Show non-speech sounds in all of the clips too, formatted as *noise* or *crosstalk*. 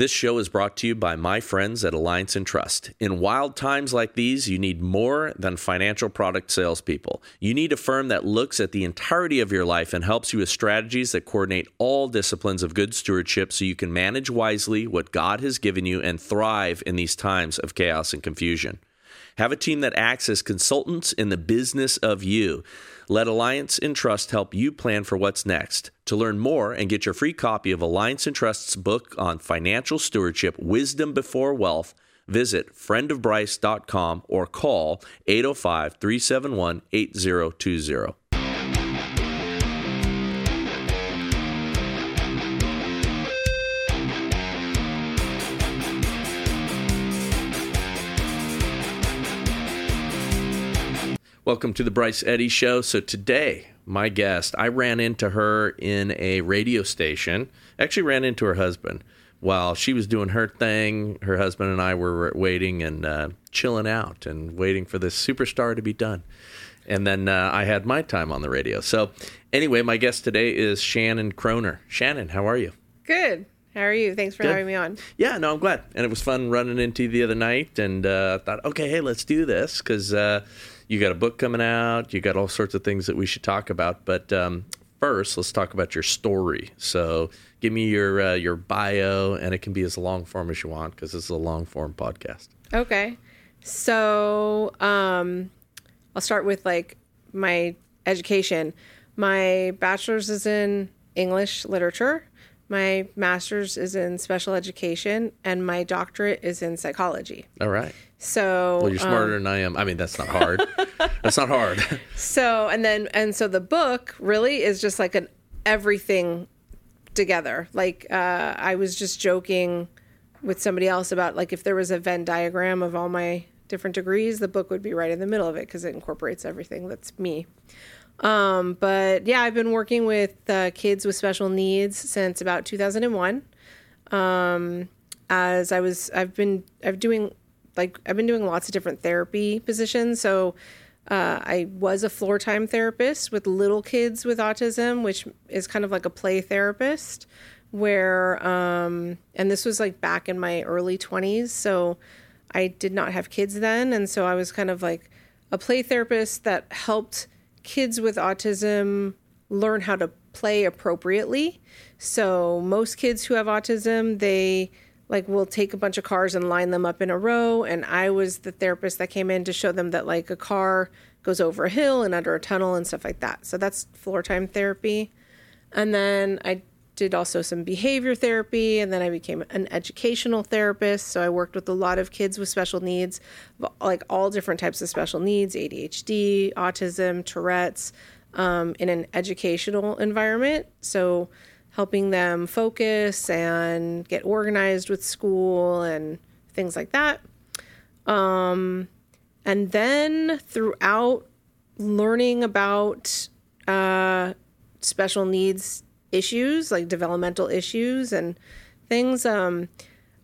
This show is brought to you by my friends at Alliance Entrust. In wild times like these, you need more than financial product salespeople. You need a firm that looks at the entirety of your life and helps you with strategies that coordinate all disciplines of good stewardship so you can manage wisely what God has given you and thrive in these times of chaos and confusion. Have a team that acts as consultants in the business of you. Let Alliance Entrust help you plan for what's next. To learn more and get your free copy of Alliance Entrust's book on financial stewardship, Wisdom Before Wealth, visit friendofbryce.com or call 805 371 8020. Welcome to the Bryce Eddy Show. So, today, my guest, I ran into her in a radio station. Actually, ran into her husband while she was doing her thing. Her husband and I were waiting and uh, chilling out and waiting for this superstar to be done. And then uh, I had my time on the radio. So, anyway, my guest today is Shannon Kroner. Shannon, how are you? Good. How are you? Thanks for Good. having me on. Yeah, no, I'm glad. And it was fun running into you the other night. And uh, I thought, okay, hey, let's do this because uh, you got a book coming out. You got all sorts of things that we should talk about. But um, first, let's talk about your story. So give me your uh, your bio, and it can be as long form as you want because this is a long form podcast. Okay. So, um, I'll start with like my education. My bachelor's is in English literature. My master's is in special education, and my doctorate is in psychology. All right. So, Well, you're smarter than I am. I mean, that's not hard. *laughs* that's not hard. So and then and so the book really is just like an everything together. Like uh, I was just joking with somebody else about like if there was a Venn diagram of all my different degrees, the book would be right in the middle of it because it incorporates everything that's me. Um, but yeah, I've been working with uh, kids with special needs since about 2001. Um, as I was, I've been, I've doing like I've been doing lots of different therapy positions. So uh, I was a floor time therapist with little kids with autism, which is kind of like a play therapist. Where um, and this was like back in my early 20s, so I did not have kids then, and so I was kind of like a play therapist that helped kids with autism learn how to play appropriately. So most kids who have autism, they like we'll take a bunch of cars and line them up in a row and I was the therapist that came in to show them that like a car goes over a hill and under a tunnel and stuff like that. So that's floor time therapy. And then I did also some behavior therapy and then I became an educational therapist. So I worked with a lot of kids with special needs, like all different types of special needs, ADHD, autism, Tourette's, um, in an educational environment. So helping them focus and get organized with school and things like that. Um, and then throughout learning about uh, special needs issues, like developmental issues and things, um,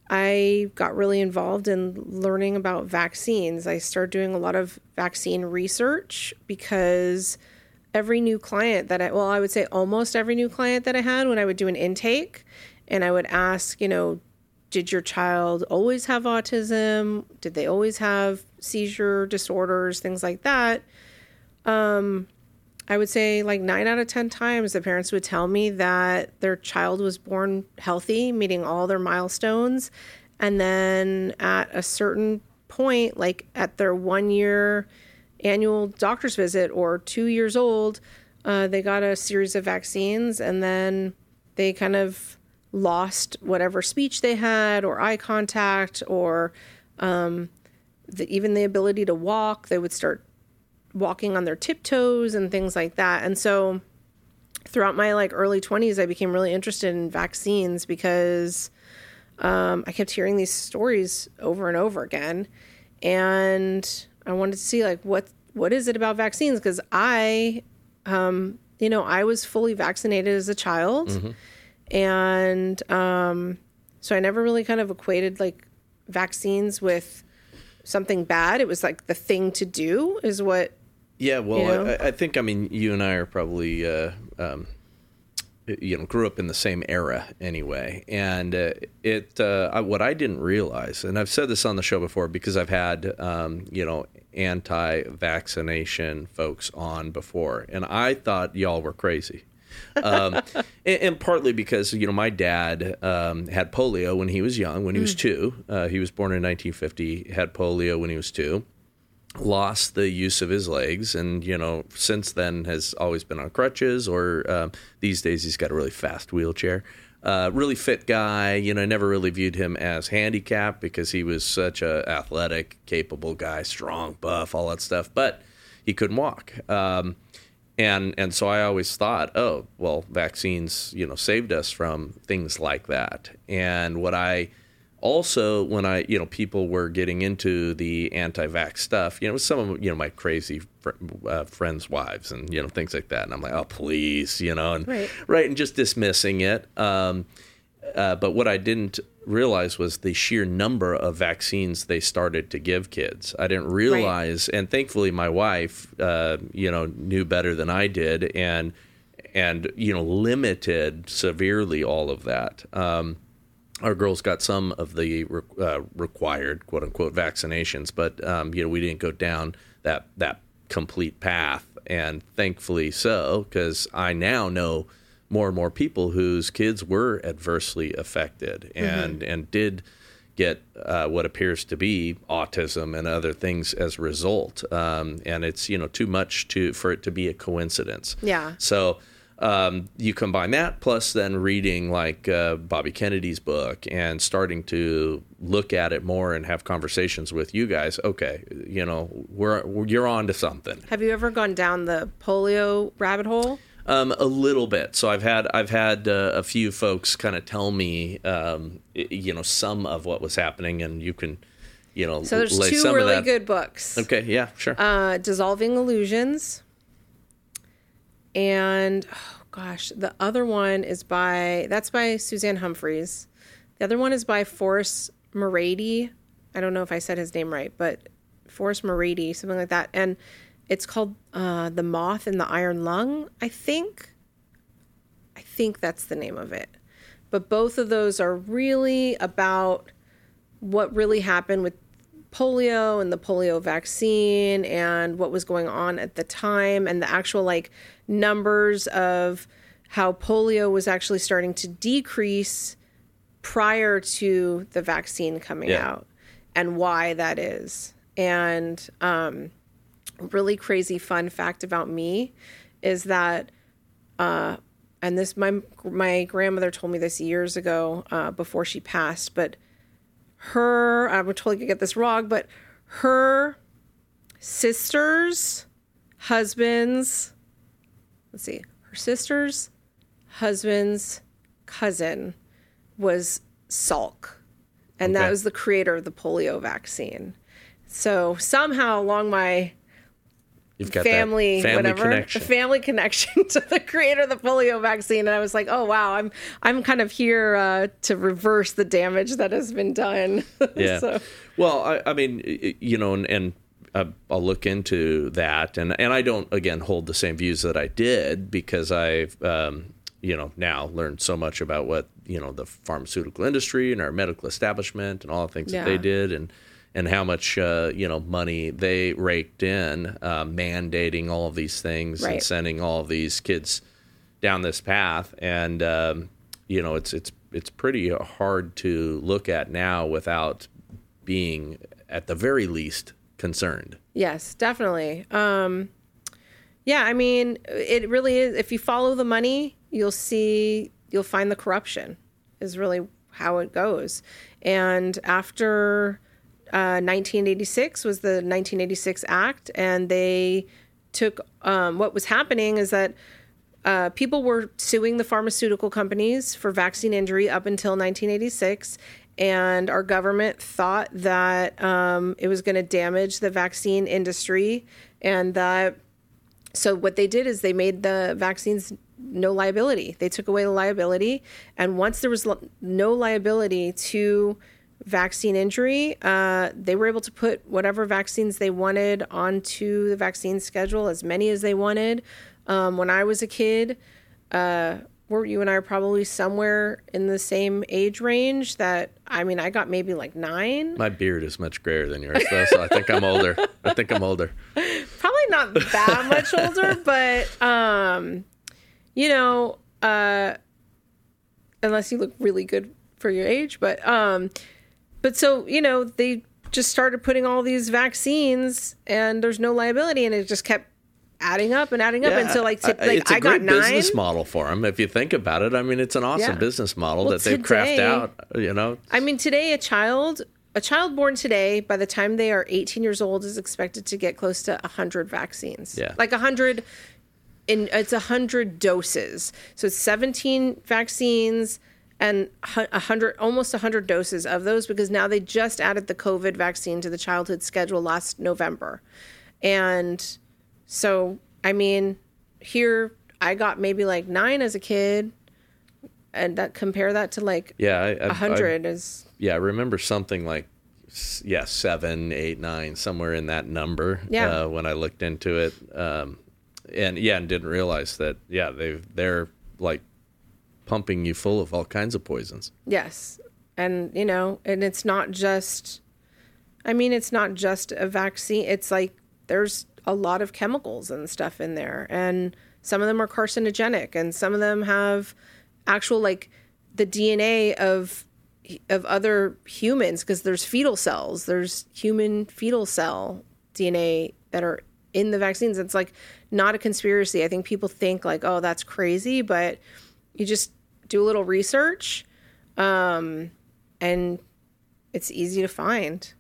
I got really involved in learning about vaccines. I started doing a lot of vaccine research because every new client that I, well, I would say almost every new client that I had when I would do an intake and I would ask, you know, did your child always have autism? Did they always have seizure disorders, things like that? Um, I would say like nine out of 10 times the parents would tell me that their child was born healthy, meeting all their milestones. And then at a certain point, like at their one year annual doctor's visit or two years old, uh, they got a series of vaccines and then they kind of lost whatever speech they had or eye contact or um, the, even the ability to walk. They would start walking on their tiptoes and things like that. And so throughout my like early 20s, I became really interested in vaccines because um, I kept hearing these stories over and over again. And I wanted to see like what what is it about vaccines? Because I um, you know I was fully vaccinated as a child. And um, so I never really kind of equated like vaccines with something bad. It was like the thing to do is what Yeah, well, You know? I, I think I mean you and I are probably uh, um, you know grew up in the same era anyway, and uh, it uh, what I didn't realize, and I've said this on the show before because I've had um, you know anti-vaccination folks on before, and I thought y'all were crazy. um, *laughs* and, and, partly because you know my dad um, had polio when he was young, when he was two. Uh, he was born in 1950. Had polio when he was two. Lost the use of his legs, and you know since then has always been on crutches, or um, these days he's got a really fast wheelchair. Uh, really fit guy. You know, I never really viewed him as handicapped because he was such a athletic, capable guy, strong, buff, all that stuff. But he couldn't walk. Um, and and so I always thought, oh, well, vaccines, you know, saved us from things like that. And what I also when I, you know, people were getting into the anti-vax stuff, you know, some of you know my crazy fr- uh, friends' wives and you know things like that, and I'm like, oh, please, you know, and right, right and just dismissing it. Um, uh, but what I didn't realize was the sheer number of vaccines they started to give kids. I didn't realize, right. and thankfully my wife, uh, you know, knew better than I did, and and you know limited severely all of that. Um, our girls got some of the re- uh, required quote unquote vaccinations, but um, you know we didn't go down that that complete path, and thankfully so, because I now know more and more people whose kids were adversely affected and mm-hmm. and did get uh, what appears to be autism and other things as a result. Um, and it's you know too much to for it to be a coincidence. Yeah. So. Um, you combine that plus then reading like uh, Bobby Kennedy's book and starting to look at it more and have conversations with you guys. Okay, you know we're, we're you're on to something. Have you ever gone down the polio rabbit hole? Um, a little bit. So I've had I've had uh, a few folks kind of tell me, um, you know, some of what was happening, and you can, you know, so there's two really good books. Okay, yeah, sure. Uh, Dissolving Illusions, and oh gosh, the other one is by that's by Suzanne Humphries. The other one is by Forrest Maready. I don't know if I said his name right, but Forrest Maready, something like that, and it's called uh, The Moth and the Iron Lung, I think. I think that's the name of it. But both of those are really about what really happened with polio and the polio vaccine and what was going on at the time and the actual like numbers of how polio was actually starting to decrease prior to the vaccine coming yeah. out and why that is. And um, really crazy fun fact about me is that uh, and this my my grandmother told me this years ago uh, before she passed but her i'm totally gonna get this wrong but her sisters husbands let's see her sister's husband's cousin was salk and okay. that was the creator of the polio vaccine so somehow along my You've got family, family whatever, connection. family connection *laughs* to the creator of the polio vaccine, and I was like, oh wow, I'm I'm kind of here uh, to reverse the damage that has been done. *laughs* Yeah. so. Well, I, I, mean, you know, and, and uh, I'll look into that, and and I don't again hold the same views that I did because I've um, you know now learned so much about what you know the pharmaceutical industry and our medical establishment and all the things yeah. that they did and and how much uh, you know money they raked in uh, mandating all of these things right. and sending all of these kids down this path. And um, you know it's it's it's pretty hard to look at now without being at the very least concerned. Yes definitely. Um, yeah i mean it really is if you follow the money you'll see you'll find the corruption is really how it goes. And after 1986 uh, was the 1986 Act, and they took um, what was happening is that uh, people were suing the pharmaceutical companies for vaccine injury up until 1986, and our government thought that um, it was going to damage the vaccine industry, and that so what they did is they made the vaccines no liability. They took away the liability, and once there was no liability to vaccine injury, uh, they were able to put whatever vaccines they wanted onto the vaccine schedule, as many as they wanted. Um, when I was a kid, uh, we're you and I are probably somewhere in the same age range. That I mean, I got maybe like nine. My beard is much grayer than yours, though, so I think I'm older. I think I'm older. *laughs* Probably not that much older, but um, you know, uh, unless you look really good for your age, but um, but so you know they just started putting all these vaccines and there's no liability and it just kept adding up and adding up Yeah, until like, I- t- like it's a I got great nine. business model for them if you think about it. I mean, it's an awesome Yeah. business model Well, that they've crafted out. You know, I mean, today a child, a child born today, by the time they are 18 years old, is expected to get close to 100 vaccines. Yeah. like 100. In it's 100 doses, so it's 17 vaccines and hu- 100, almost a 100 doses of those because now they just added the COVID vaccine to the childhood schedule last November, and so I mean, here I got maybe like nine as a kid, and that compare that to like yeah, a hundred is yeah, I remember something like yeah, seven, eight, nine, somewhere in that number. Yeah. Uh, when I looked into it, um, and yeah, and didn't realize that yeah, they they're like pumping you full of all kinds of poisons. yes, and you know, and it's not just. I mean, it's not just a vaccine. It's like there's a lot of chemicals and stuff in there, and some of them are carcinogenic, and some of them have actual like the DNA of of other humans because there's fetal cells. There's human fetal cell DNA that are in the vaccines. It's like not a conspiracy. I think people think like, oh, that's crazy, but you just do a little research, um, and it's easy to find.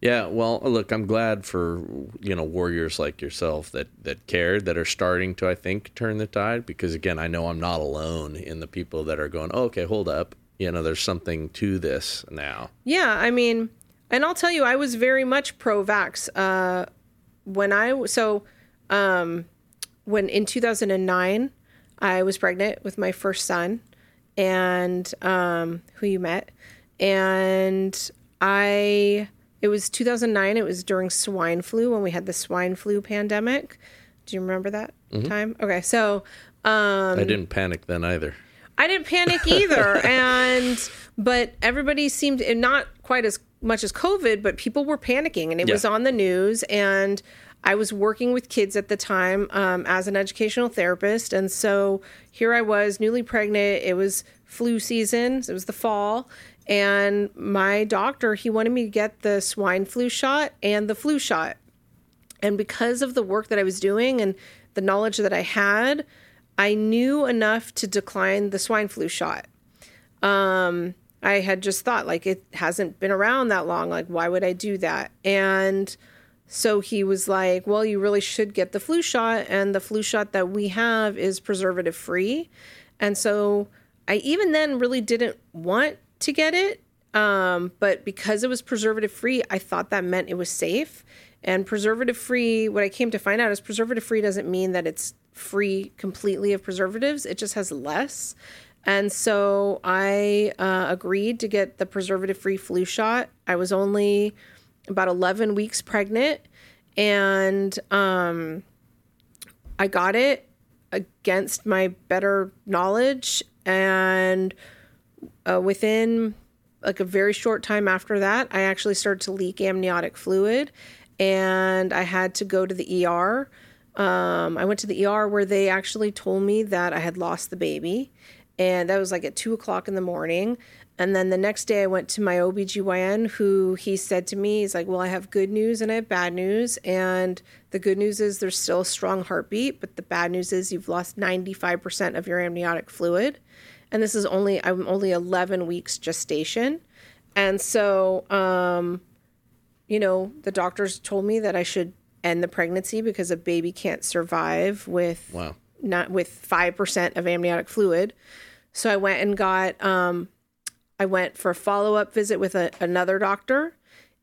Yeah, well, look, I'm glad for you know warriors like yourself that that cared that are starting to I think turn the tide because again, I know I'm not alone in the people that are going, oh, "Okay, hold up. You know, there's something to this now." Yeah, I mean, and I'll tell you, I was very much pro-vax uh, when I so um, when in 2009 I was pregnant with my first son, and um, who you met, and I it was 2009. It was during swine flu when we had the swine flu pandemic. Do you remember that time? Okay, so um, I didn't panic then either. I didn't panic either. *laughs* and but everybody seemed and not quite as much as COVID, but people were panicking and it was on the news. And I was working with kids at the time um, as an educational therapist. And so here I was, newly pregnant. It was flu season, it was the fall. And my doctor, he wanted me to get the swine flu shot and the flu shot. And because of the work that I was doing and the knowledge that I had, I knew enough to decline the swine flu shot. Um, I had just thought, like, it hasn't been around that long. Like, why would I do that? And so he was like, Well, you really should get the flu shot. And the flu shot that we have is preservative free. And so I even then really didn't want to get it. Um, but because it was preservative free, I thought that meant it was safe. And preservative free, what I came to find out is preservative free doesn't mean that it's free completely of preservatives, it just has less. And so I uh, agreed to get the preservative free flu shot. I was only about 11 weeks pregnant and um, I got it against my better knowledge. And uh, within like a very short time after that, I actually started to leak amniotic fluid and I had to go to the ER. Um, I went to the ER where they actually told me that I had lost the baby. And that was like at two o'clock in the morning. And then the next day I went to my OBGYN who he said to me, he's like, Well, I have good news and I have bad news. And the good news is there's still a strong heartbeat, but the bad news is you've lost 95% of your amniotic fluid. And this is only, I'm only 11 weeks gestation. And so, um, you know, the doctors told me that I should end the pregnancy because a baby can't survive with Wow. not with five percent of amniotic fluid. So I went and got um, I went for a follow up visit with a, another doctor,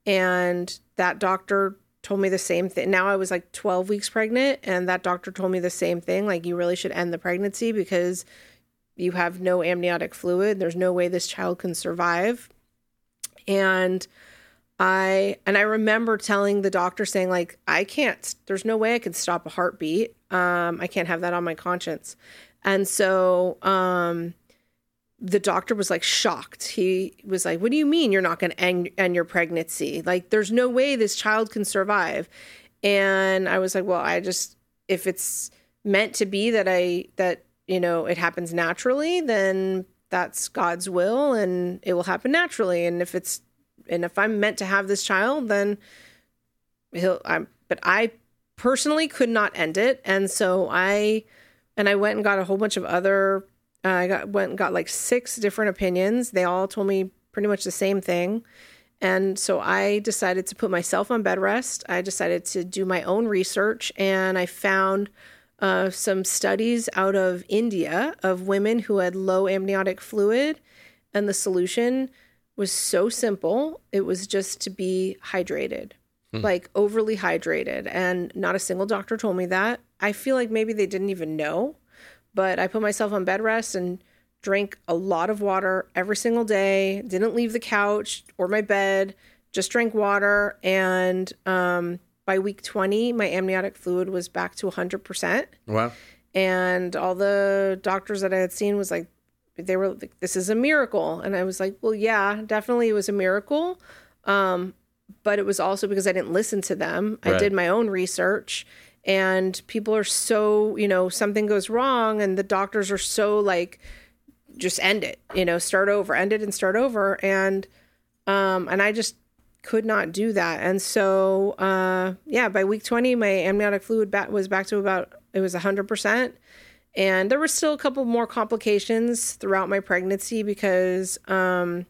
and that doctor told me the same thing. Now I was like 12 weeks pregnant, and that doctor told me the same thing. Like, you really should end the pregnancy because you have no amniotic fluid. There's no way this child can survive. And I and I remember telling the doctor saying like I can't there's no way I could stop a heartbeat. Um I can't have that on my conscience. And so um, the doctor was like shocked. He was like, What do you mean you're not going to end, end your pregnancy? Like, there's no way this child can survive. And I was like, Well, I just, if it's meant to be that I, that, you know, it happens naturally, then that's God's will and it will happen naturally. And if it's, and if I'm meant to have this child, then he'll, I'm, but I personally could not end it. And so I, and I went and got a whole bunch of other uh, I got went and got like six different opinions. They all told me pretty much the same thing. And so I decided to put myself on bed rest. I decided to do my own research and I found uh, some studies out of India of women who had low amniotic fluid. And the solution was so simple it was just to be hydrated, hmm. like overly hydrated. And not a single doctor told me that. I feel like maybe they didn't even know but I put myself on bed rest and drank a lot of water every single day. Didn't leave the couch or my bed, just drank water. And um, by week 20, my amniotic fluid was back to 100%. Wow. And all the doctors that I had seen was like, they were like, this is a miracle. And I was like, well, yeah, definitely it was a miracle. Um, but it was also because I didn't listen to them. Right. I did my own research and people are so you know something goes wrong and the doctors are so like just end it you know start over end it and start over. And um and i just could not do that. And so uh yeah by week 20 my amniotic fluid back was back to about it was 100% and there were still a couple more complications throughout my pregnancy because um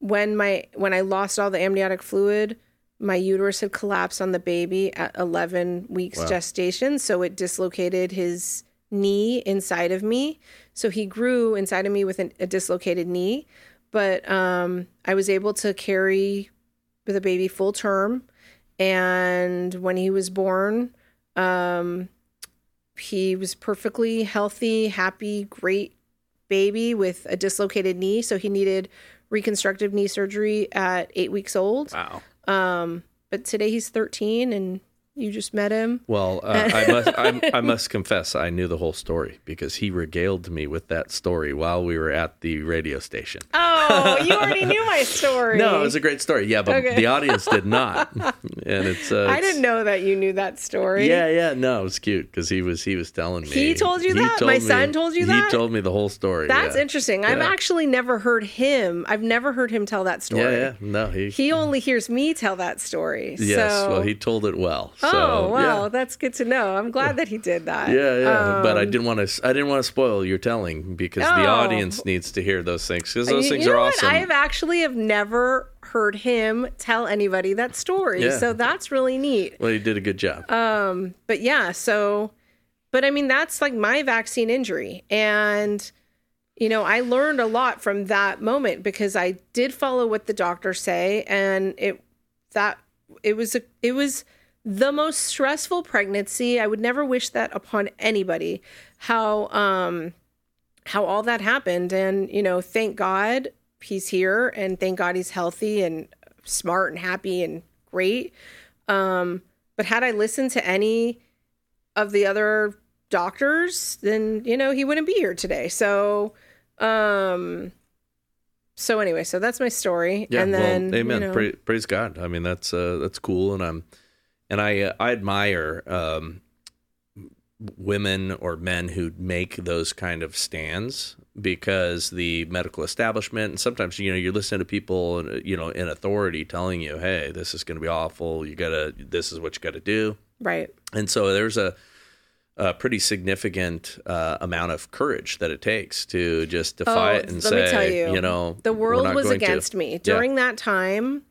when my when i lost all the amniotic fluid my uterus had collapsed on the baby at 11 weeks wow. gestation. So it dislocated his knee inside of me. So he grew inside of me with an, a dislocated knee. But um, I was able to carry the baby full term. And when he was born, um, he was perfectly healthy, happy, great baby with a dislocated knee. So he needed reconstructive knee surgery at eight weeks old. Wow. Um, but today he's 13 and you just met him. Well, uh, *laughs* I must I, I, must confess I knew the whole story because he regaled me with that story while we were at the radio station. Oh, you *laughs* already knew my story. No, it was a great story. Yeah, but okay. the audience did not. *laughs* And it's, uh, I didn't know that you knew that story. Yeah, yeah, no, it was cute because he was he was telling me. He told you that. Told my me, son told you that. He told me the whole story. That's yeah. interesting. I've actually never heard him. I've never heard him tell that story. Yeah, yeah, no, he he only hears me tell that story. Yes, so. well, he told it well. So, oh, wow. Yeah that's good to know. I'm glad that he did that. Yeah, yeah. Um, but I um, didn't want to. I didn't want to spoil your telling because oh, the audience needs to hear those things because those you, things you are awesome. I have actually have never heard him tell anybody that story, yeah. so that's really neat. Well, he did a good job. Um, but yeah, so, but I mean, that's like my vaccine injury, and you know, I learned a lot from that moment because I did follow what the doctor say, and it that it was a it was the most stressful pregnancy. I would never wish that upon anybody. How um how all that happened and you know, thank God he's here and thank God he's healthy and smart and happy and great. Um but had I listened to any of the other doctors, then you know, he wouldn't be here today. So um so anyway, so that's my story. Yeah, and then well, amen. You know, praise, praise God. I mean, that's uh, that's cool, and I'm and I uh, I admire um, women or men who make those kind of stands because the medical establishment and sometimes you know you're listening to people you know in authority telling you hey this is going to be awful you gotta this is what you gotta do right and so there's a, a pretty significant uh, amount of courage that it takes to just defy oh, it and say you, you, know the world was against to. me during yeah. that time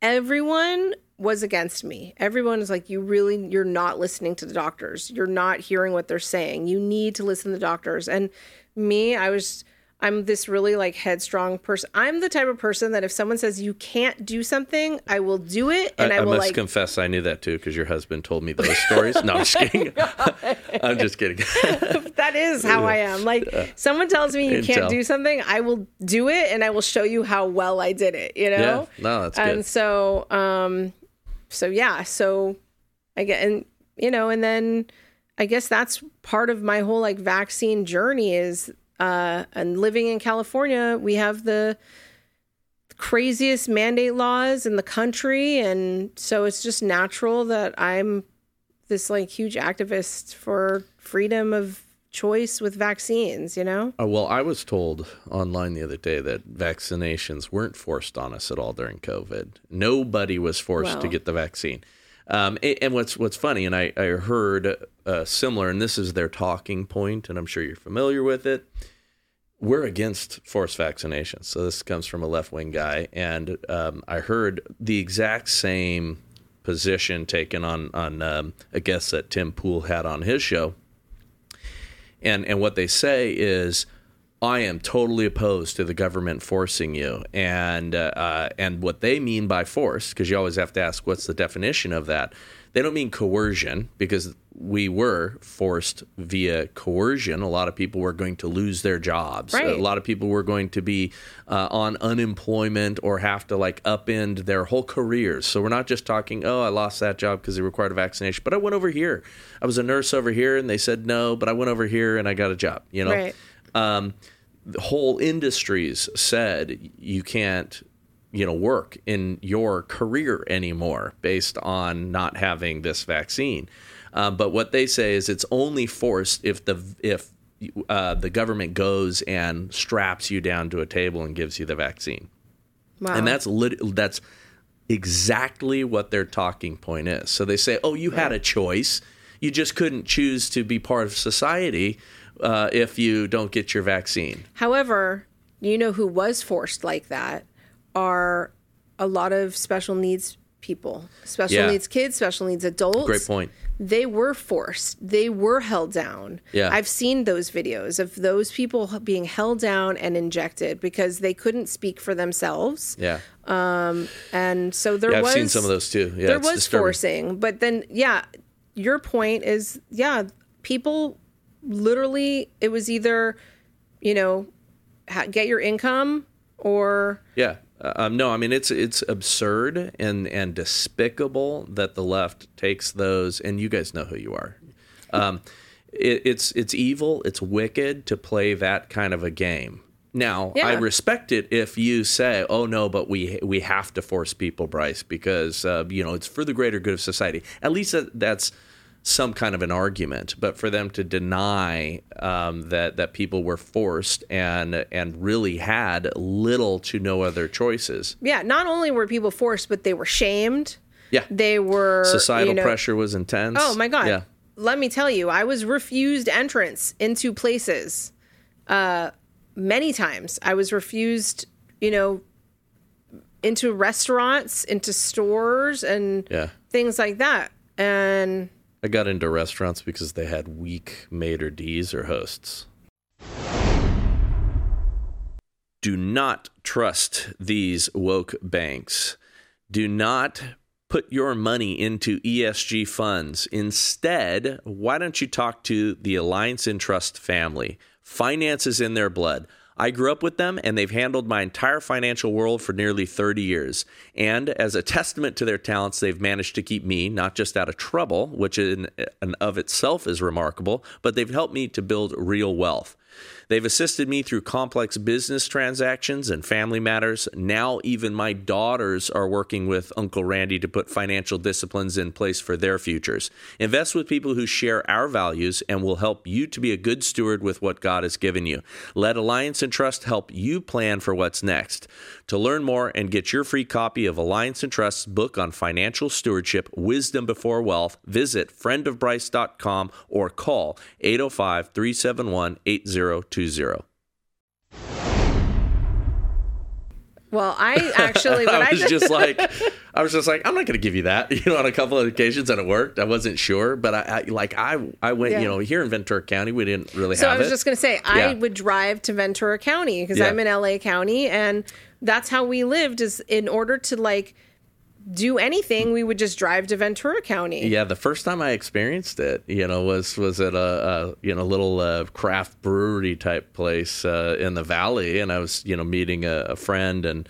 everyone was against me. Everyone was like, you really, you're not listening to the doctors. You're not hearing what they're saying. You need to listen to the doctors. And me, I was, I'm this really like headstrong person. I'm the type of person that if someone says you can't do something, I will do it. And I, I, I will must like confess, I knew that too because your husband told me those stories. No, I'm just kidding. *laughs* I'm just kidding. *laughs* that is how I am. Like someone tells me you can't do something, I will do it, and I will show you how well I did it. You know? Yeah. No, that's good. And so, um, so yeah, so I get and you know, and then I guess that's part of my whole like vaccine journey is uh and living in California, we have the craziest mandate laws in the country. And so it's just natural that I'm this like huge activist for freedom of choice with vaccines, you know? Uh, well, I was told online the other day that vaccinations weren't forced on us at all during COVID. Nobody was forced to get the vaccine. Um, a- and what's what's funny, and I, I heard uh, similar, and this is their talking point, and I'm sure you're familiar with it. We're against forced vaccinations. So this comes from a left wing guy, and um, I heard the exact same position taken on on um, a guest that Tim Pool had on his show and and what they say is I am totally opposed to the government forcing you, and uh, uh, and what they mean by force, because you always have to ask what's the definition of that. They don't mean coercion, because we were forced via coercion. A lot of people were going to lose their jobs. Right. A lot of people were going to be uh, on unemployment or have to like upend their whole careers. So we're not just talking, oh, I lost that job because they required a vaccination, but I went over here. I was a nurse over here, and they said no, but I went over here and I got a job. You know, Right. um, the whole industries said you can't you know work in your career anymore based on not having this vaccine uh, but what they say is it's only forced if the if uh, the government goes and straps you down to a table and gives you the vaccine Wow. and that's lit- that's exactly what their talking point is. So they say, "Oh, you had a choice. You just couldn't choose to be part of society uh, if you don't get your vaccine." However, you know who was forced like that are a lot of special needs people, special Yeah. needs kids, special needs adults. Great point. They were forced. They were held down. Yeah. I've seen those videos of those people being held down and injected because they couldn't speak for themselves. Yeah, um, And so there yeah I've was seen some of those too. Yeah, there was disturbing. forcing, but then yeah, your point is yeah, people literally it was either you know ha- get your income or Yeah. Uh, Um, no, I mean it's it's absurd and and despicable that the left takes those, and you guys know who you are. Um, it, it's it's evil, it's wicked to play that kind of a game. Now, I respect it if you say, "Oh no, but we we have to force people, Bryce, because uh, you know it's for the greater good of society." At least that, that's some kind of an argument. But for them to deny um, that that people were forced and and really had little to no other choices, yeah, not only were people forced, but they were shamed. yeah, They were societal you know- pressure was intense. Oh my god. yeah, Let me tell you, I was refused entrance into places uh many times. I was refused, you know, into restaurants, into stores and yeah. things like that. And I got into restaurants because they had weak maitre d's or hosts. Do not trust these woke banks. Do not put your money into ESG funds. Instead, why don't you talk to the Alliance Entrust family? Finance is in their blood. I grew up with them and they've handled my entire financial world for nearly 30 years. And as a testament to their talents, they've managed to keep me not just out of trouble, which in and of itself is remarkable, but they've helped me to build real wealth. They've assisted me through complex business transactions and family matters. Now, even my daughters are working with Uncle Randy to put financial disciplines in place for their futures. Invest with people who share our values and will help you to be a good steward with what God has given you. Let Alliance Entrust help you plan for what's next. To learn more and get your free copy of Alliance Entrust's book on financial stewardship, Wisdom Before Wealth, visit friendofbryce.com or call 805 371 8020. well, I *laughs* actually I I, was did- just *laughs* like, I was just like, I'm not going to give you that. *laughs* You know, on a couple of occasions, and it worked. I wasn't sure, but I, I like I I went. Yeah. You know, here in Ventura County, we didn't really have. So I was it. just going to say, I would drive to Ventura County because Yeah. I'm in LA County, and that's how we lived. Is in order to like do anything, we would just drive to Ventura County. Yeah, the first time I experienced it, you know, was was at a, a you know little uh, craft brewery type place uh, in the valley, and I was you know meeting a, a friend, and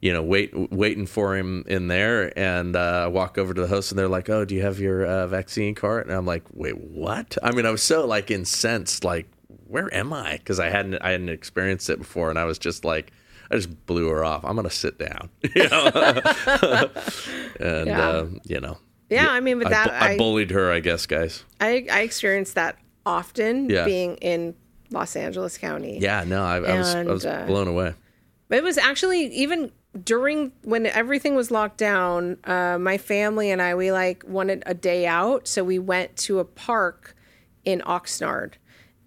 you know, wait, waiting for him in there, and uh, I walk over to the host, and they're like, "Oh, do you have your uh, vaccine card?" And I'm like, "Wait, what?" I mean, I was so like incensed, like, "Where am I?" Because I hadn't, I hadn't experienced it before, and I was just like, I just blew her off. I'm gonna sit down, *laughs* you know, *laughs* and Yeah. uh, you know, Yeah, I mean, with that, I I, bullied her, I guess, guys. I, I experienced that often Yeah. being in Los Angeles County. Yeah, no, I, I was, I was uh, blown away. It was actually even during when everything was locked down. Uh, my family and I we like wanted a day out, so we went to a park in Oxnard,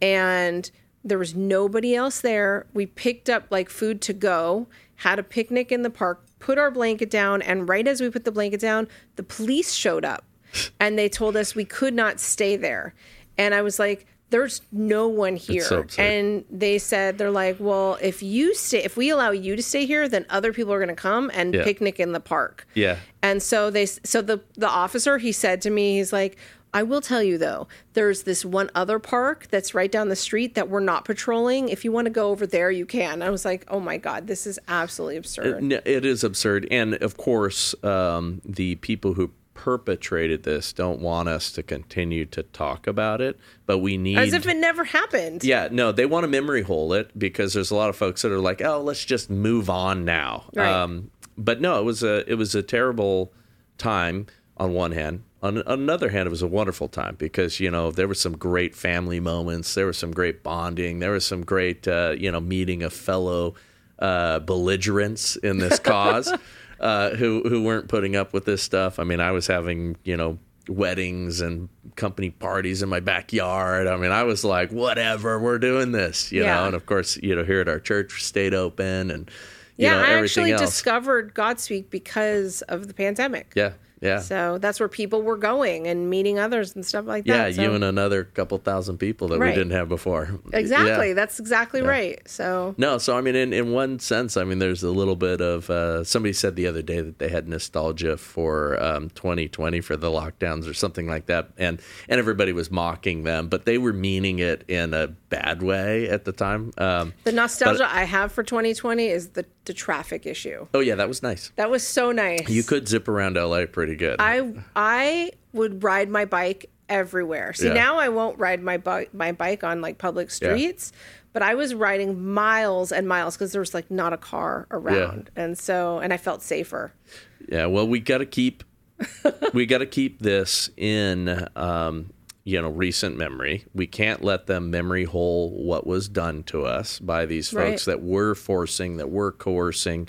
and there was nobody else there. We picked up like food to go, had a picnic in the park, put our blanket down, and right as we put the blanket down, the police showed up, *laughs* and they told us we could not stay there, and I was like. There's no one here. and they said they're like, well, if you stay, if we allow you to stay here, then other people are going to come and Yeah. picnic in the park. Yeah. And so they, so the the officer, he said to me, he's like, I will tell you though, there's this one other park that's right down the street that we're not patrolling. If you want to go over there, you can. I was like, oh my god, this is absolutely absurd. N- It is absurd, and of course, um, the people who perpetrated this don't want us to continue to talk about it. But we need, As if it never happened. yeah, no, they want to memory hole it because there's a lot of folks that are like, oh, let's just move on now. Right. Um, but no, it was a it was a terrible time on one hand. On another hand, it was a wonderful time because you know there were some great family moments, there was some great bonding, there was some great uh, you know meeting of fellow uh, belligerents in this *laughs* cause uh, who who weren't putting up with this stuff. I mean, I was having you know weddings and company parties in my backyard. I mean, I was like, whatever, we're doing this, you Yeah. know. And of course, you know, here at our church stayed open and you yeah, know I actually else. discovered Godspeak because of the pandemic. yeah, yeah. So that's where people were going and meeting others and stuff like Yeah, that. So- you and another couple thousand people that Right. we didn't have before. exactly. Yeah. That's exactly right. So No, so I mean, in, in one sense, I mean, there's a little bit of. Uh, somebody said the other day that they had nostalgia for um, 2020 for the lockdowns or something like that, and and everybody was mocking them, but they were meaning it in a bad way at the time. Um, the nostalgia I have for 2020 is the the traffic issue. oh yeah, that was nice. That was so nice. You could zip around LA pretty good. I I would ride my bike everywhere. See Yeah. now I won't ride my bike my bike on like public streets, but I was riding miles and miles because there was like not a car around, and so and I felt safer. Yeah, well, we got to keep we got to keep this in um, you know recent memory. We can't let them memory hole what was done to us by these folks Right. that were forcing, that were coercing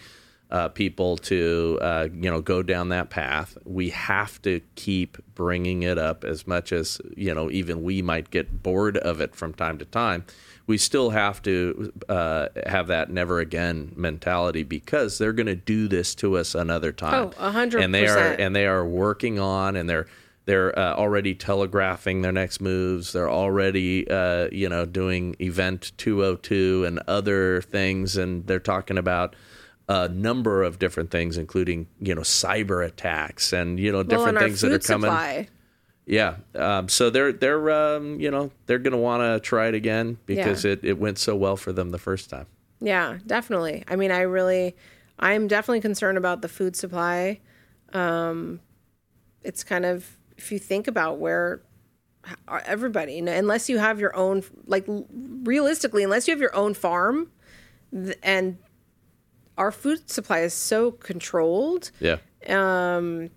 uh, people to uh, you know go down that path. We have to keep bringing it up as much as you know. Even we might get bored of it from time to time. We still have to uh, have that never again mentality because they're going to do this to us another time. Oh, a hundred And they are and they are working on and they're they're uh, already telegraphing their next moves. They're already uh, you know doing event 202 and other things, and they're talking about a number of different things, including you know cyber attacks and you know different our things that are food coming. supply. Yeah. Um, so they're they're um, you know they're going to want to try it again because Yeah. it, it went so well for them the first time. Yeah, definitely. I mean, I really, I'm definitely concerned about the food supply. Um, it's kind of if you think about where everybody, unless you have your own, like realistically, unless you have your own farm, and our food supply is so controlled, Yeah. and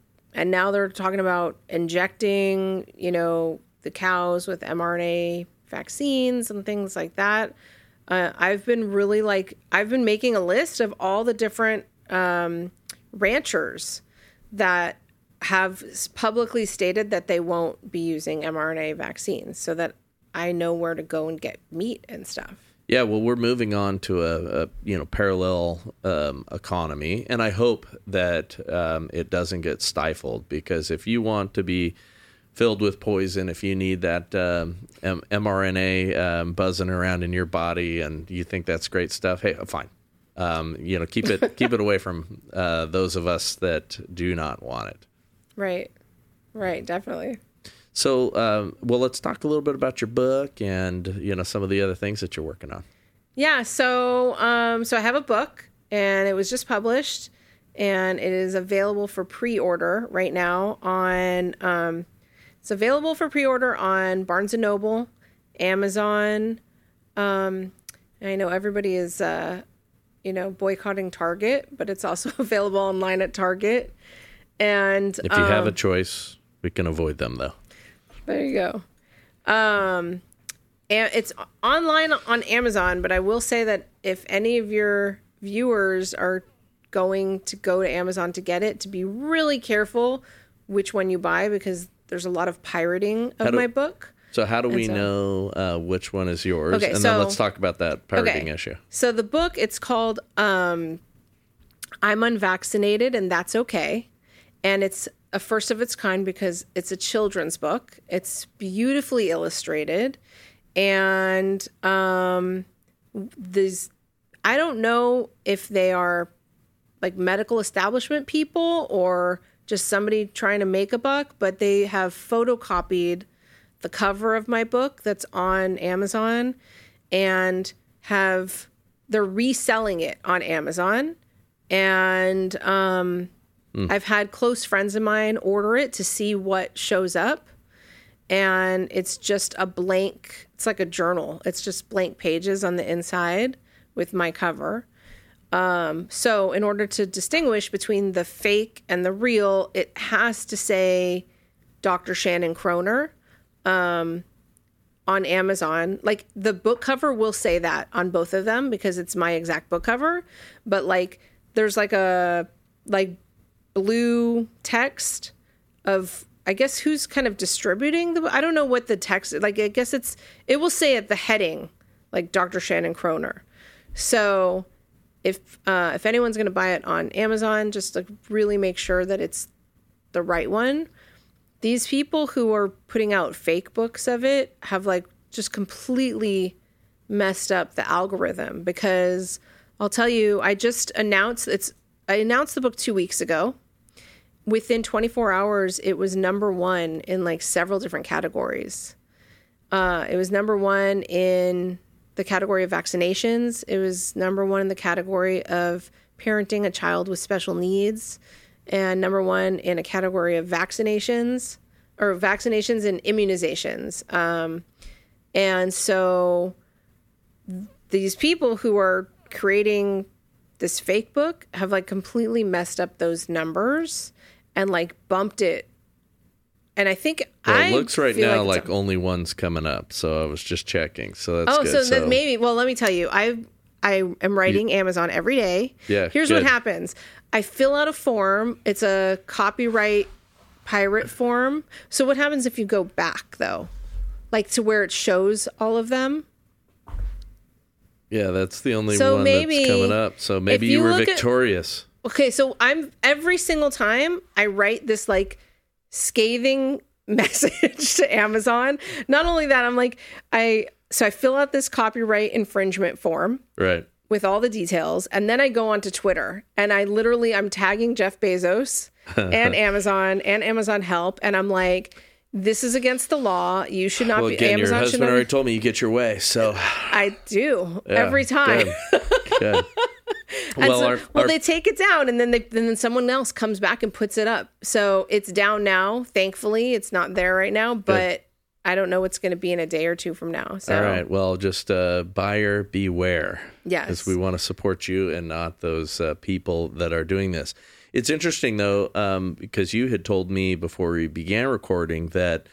now they're talking about injecting, you know, the cows with mRNA vaccines and things like that. Uh, I've been really like I've been making a list of all the different um, ranchers that have publicly stated that they won't be using mRNA vaccines, so that I know where to go and get meat and stuff. Yeah, well, we're moving on to a, a you know parallel um, economy, and I hope that um, it doesn't get stifled. Because if you want to be filled with poison, if you need that um, M- mRNA um, buzzing around in your body, and you think that's great stuff, hey, fine. Um, you know, keep it keep it away from uh, those of us that do not want it. Right, right, definitely. So, um, well, let's talk a little bit about your book and you know some of the other things that you're working on. Yeah, so um, so I have a book, and it was just published. and it is available for pre-order right now on. Um, it's available for pre-order on Barnes and Noble, Amazon. Um, I know everybody is, uh, you know, boycotting Target, but it's also *laughs* available online at Target. And If you have um, a choice, we can avoid them though. there you go. Um, and it's online on Amazon, but I will say that if any of your viewers are going to go to Amazon to get it, to be really careful which one you buy because there's a lot of pirating of do- my book. So how do we so- know uh, which one is yours? Okay, and so- then let's talk about that pirating issue. So the book, it's called um, "I'm Unvaccinated and That's Okay," and it's a first of its kind because it's a children's book. It's beautifully illustrated, and um, these I don't know if they are like medical establishment people or just somebody trying to make a buck, but they have photocopied the cover of my book that's on Amazon and have they're reselling it on Amazon. And um, I've had close friends of mine order it to see what shows up. And it's just a blank, it's like a journal. It's just blank pages on the inside with my cover. Um, so, in order to distinguish between the fake and the real, it has to say Dr. Shannon Kroner um, on Amazon. Like the book cover will say that on both of them because it's my exact book cover. But like, there's like a like blue text of I guess who's kind of distributing the. I don't know what the text like. I guess it's it will say at the heading like Dr. Shannon Kroner. So if uh, if anyone's going to buy it on Amazon, just like really make sure that it's the right one. These people who are putting out fake books of it have like just completely messed up the algorithm because I'll tell you, I just announced it's I announced the book 2 weeks ago. Within 24 hours, it was number 1 in like several different categories. Uh, it was number 1 in the category of vaccinations. It was number 1 in the category of parenting a child with special needs and number 1 in a category of vaccinations or vaccinations and immunizations. Um, and so these people who are creating this fake book have like completely messed up those numbers and like bumped it. And I think Well, I it looks right now it's like, only one's coming up, so I was just checking. So that's oh, good. so, then maybe. Well, let me tell you, I I am writing Amazon every day. Yeah, Here's good. what happens. I fill out a form. It's a copyright pirate form. So what happens if you go back though, like to where it shows all of them? Yeah, that's the only So one maybe that's coming up. So maybe you, you were look at- victorious. Okay, so I'm every single time I write this like scathing *laughs* message to Amazon. Not only that, I'm like I so I fill out this copyright infringement form right. with all the details and then I go onto Twitter and I literally I'm tagging Jeff Bezos *laughs* and Amazon and Amazon Help and I'm like this is against the law. You should not Well, be again, your Amazon should husband already told me you get your way. So *laughs* I do yeah, every time. Good. *laughs* Good. Well, so- our, well, our- they take it down, and then they, and then someone else comes back and puts it up. So it's down now. Thankfully, it's not there right now, but I don't know what's going to be in a day or two from now. So all right. Well, just uh, buyer beware. Yes. Because we want to support you and not those uh, people that are doing this. It's interesting though, um, because you had told me before we began recording that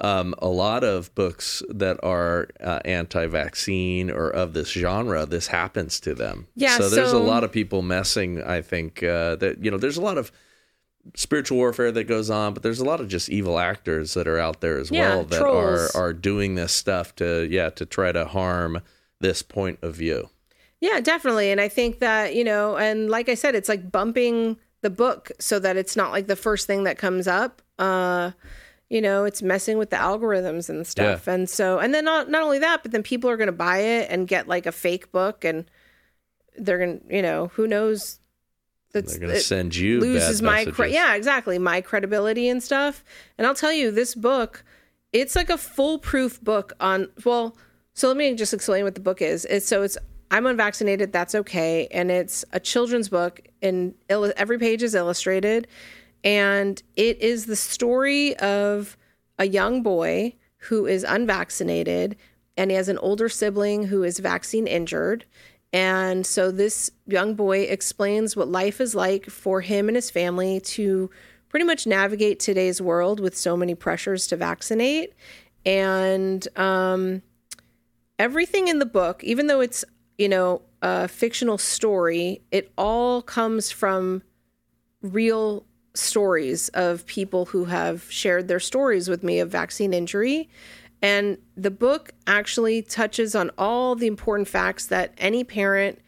um, a lot of books that are uh, anti-vaccine or of this genre, this happens to them. Yeah, So there's a lot of people messing. I think uh, that you know, there's a lot of spiritual warfare that goes on, but there's a lot of just evil actors that are out there as Yeah, well that trolls. are are doing this stuff to yeah to try to harm this point of view. yeah, definitely. And I think that you know, and like I said, it's like bumping the book so that it's not like the first thing that comes up. Uh, you know, it's messing with the algorithms and stuff. And so, and then not not only that, but then people are going to buy it and get like a fake book, and they're going to, you know, who knows. That's, They're going to send you loses my cre- yeah exactly my credibility and stuff and i'll tell you this book it's like a foolproof book on well so let me just explain what the book is it's so it's I'm unvaccinated. That's okay. And it's a children's book, and illu- every page is illustrated. And it is the story of a young boy who is unvaccinated and he has an older sibling who is vaccine injured. And so this young boy explains what life is like for him and his family to pretty much navigate today's world with so many pressures to vaccinate. And um, everything in the book, even though it's, you know, a fictional story, it all comes from real stories of people who have shared their stories with me of vaccine injury. And the book actually touches on all the important facts that any parent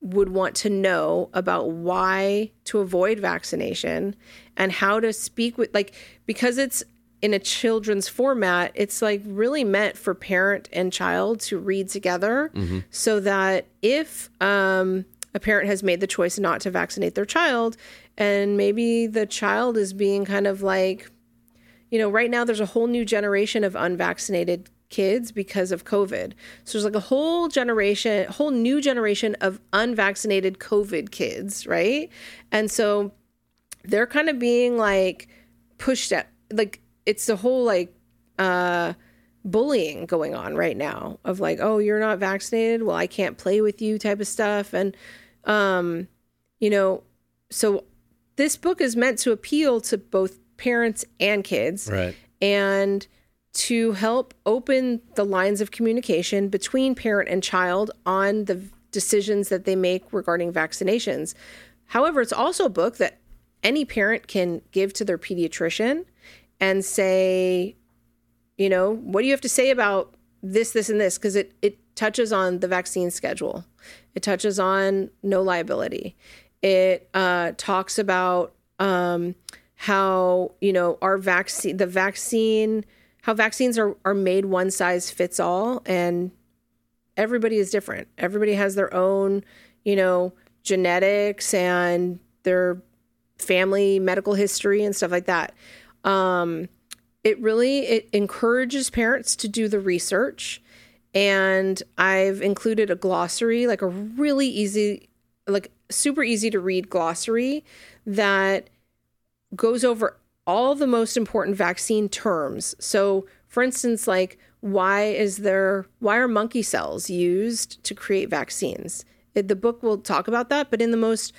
would want to know about why to avoid vaccination and how to speak with, like, because it's in a children's format, it's like really meant for parent and child to read together so that if um, a parent has made the choice not to vaccinate their child, and maybe the child is being kind of like, you know, right now there's a whole new generation of unvaccinated kids because of COVID. So there's like a whole generation, whole new generation of unvaccinated COVID kids, right? And so they're kind of being like pushed at like it's the whole like uh bullying going on right now of like oh you're not vaccinated well i can't play with you type of stuff and um you know so this book is meant to appeal to both parents and kids Right. and to help open the lines of communication between parent and child on the decisions that they make regarding vaccinations. However, it's also a book that any parent can give to their pediatrician and say, you know, what do you have to say about this, this, and this? Because it, it touches on the vaccine schedule, it touches on no liability, it uh, talks about um, how, you know, our vaccine, the vaccine, how vaccines are, are made one size fits all and everybody is different. Everybody has their own, you know, genetics and their family medical history and stuff like that. Um, it really it encourages parents to do the research and I've included a glossary, like a really easy like super easy to read glossary that goes over all the most important vaccine terms. So, for instance, like why is there why are monkey cells used to create vaccines? It, the book will talk about that, but in the most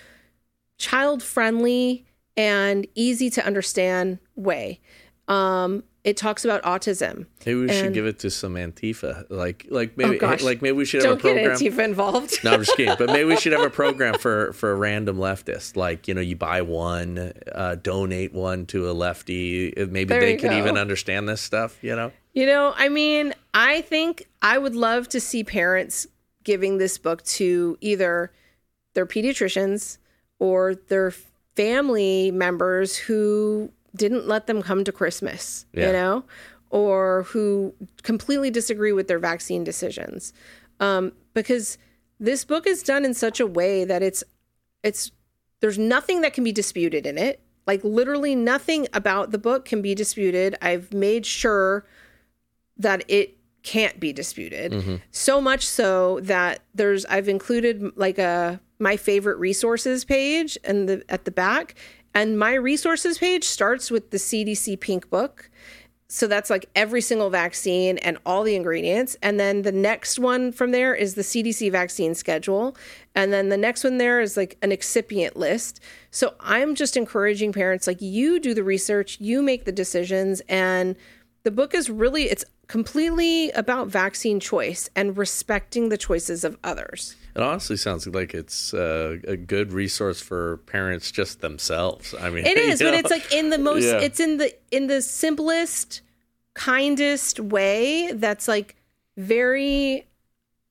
child-friendly and easy to understand way. Um, it talks about autism. Maybe we should give it to some Antifa. Like, like maybe, Oh, like maybe we should have Don't a get program. Antifa involved. No, I'm just kidding. But maybe we should have a *laughs* program for for a random leftist. Like, you know, you buy one, uh, donate one to a lefty. Uh, Maybe There they could go. even understand this stuff. You know. You know, I mean, I think I would love to see parents giving this book to either their pediatricians or their family members who didn't let them come to Christmas, Yeah. you know, or who completely disagree with their vaccine decisions. Um, because this book is done in such a way that it's it's there's nothing that can be disputed in it. Like literally nothing about the book can be disputed. I've made sure that it can't be disputed. So much so that there's I've included like a my favorite resources page and the at the back and my resources page starts with the CDC pink book. So that's like every single vaccine and all the ingredients. And then the next one from there is the CDC vaccine schedule. And then the next one there is like an excipient list. So I'm just encouraging parents like you do the research, you make the decisions and the book is really it's completely about vaccine choice and respecting the choices of others. It honestly sounds like it's uh, a good resource for parents just themselves. I mean, *laughs* It is, but know? it's like in the most Yeah. it's in the in the simplest kindest way that's like very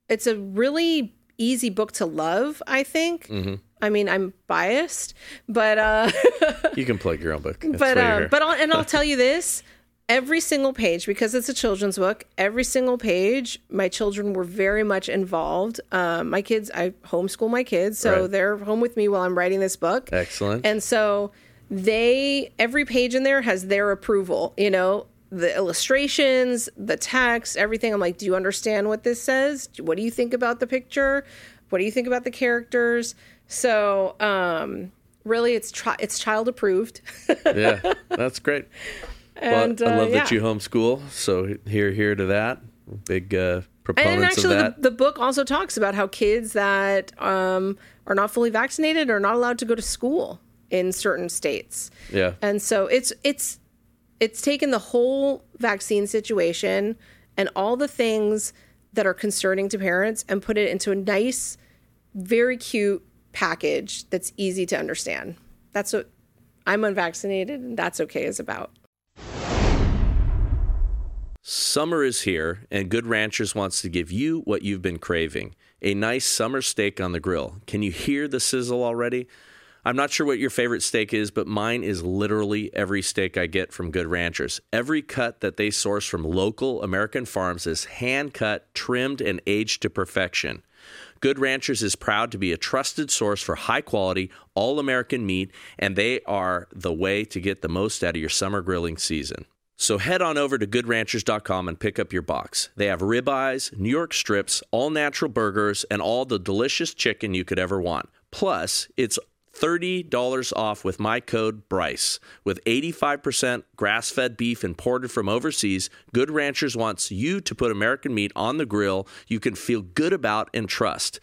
it's a really easy book to love, I think. Mm-hmm. I mean, I'm biased, but uh *laughs* you can plug your own book. That's but uh, but I'll, and I'll *laughs* tell you this: every single page, because it's a children's book, every single page, my children were very much involved. Um, my kids, I homeschool my kids, so Right. they're home with me while I'm writing this book. excellent. And so they every page in there has their approval, you know. the illustrations, the text, everything. I'm like, do you understand what this says? What do you think about the picture? What do you think about the characters? So, um, really, it's tri- it's child approved. *laughs* yeah, that's great. And well, I love uh, that you homeschool. So here, here to that. Big uh, proponents and actually, of the, that. the book also talks about how kids that um, are not fully vaccinated are not allowed to go to school in certain states. yeah, And so it's it's it's taken the whole vaccine situation and all the things that are concerning to parents and put it into a nice, very cute package that's easy to understand. That's what I'm unvaccinated and that's okay is about. Summer is here, and Good Ranchers wants to give you what you've been craving a nice summer steak on the grill. Can you hear the sizzle already? I'm not sure what your favorite steak is, but mine is literally every steak I get from Good Ranchers. Every cut that they source from local American farms is hand cut, trimmed, and aged to perfection. Good Ranchers is proud to be a trusted source for high quality, all American meat, and they are the way to get the most out of your summer grilling season. So head on over to goodranchers.com and pick up your box. They have ribeyes, New York strips, all natural burgers, and all the delicious chicken you could ever want. Plus, it's $30 off with my code BRYCE. With 85% grass fed beef imported from overseas, Good Ranchers wants you to put American meat on the grill you can feel good about and trust.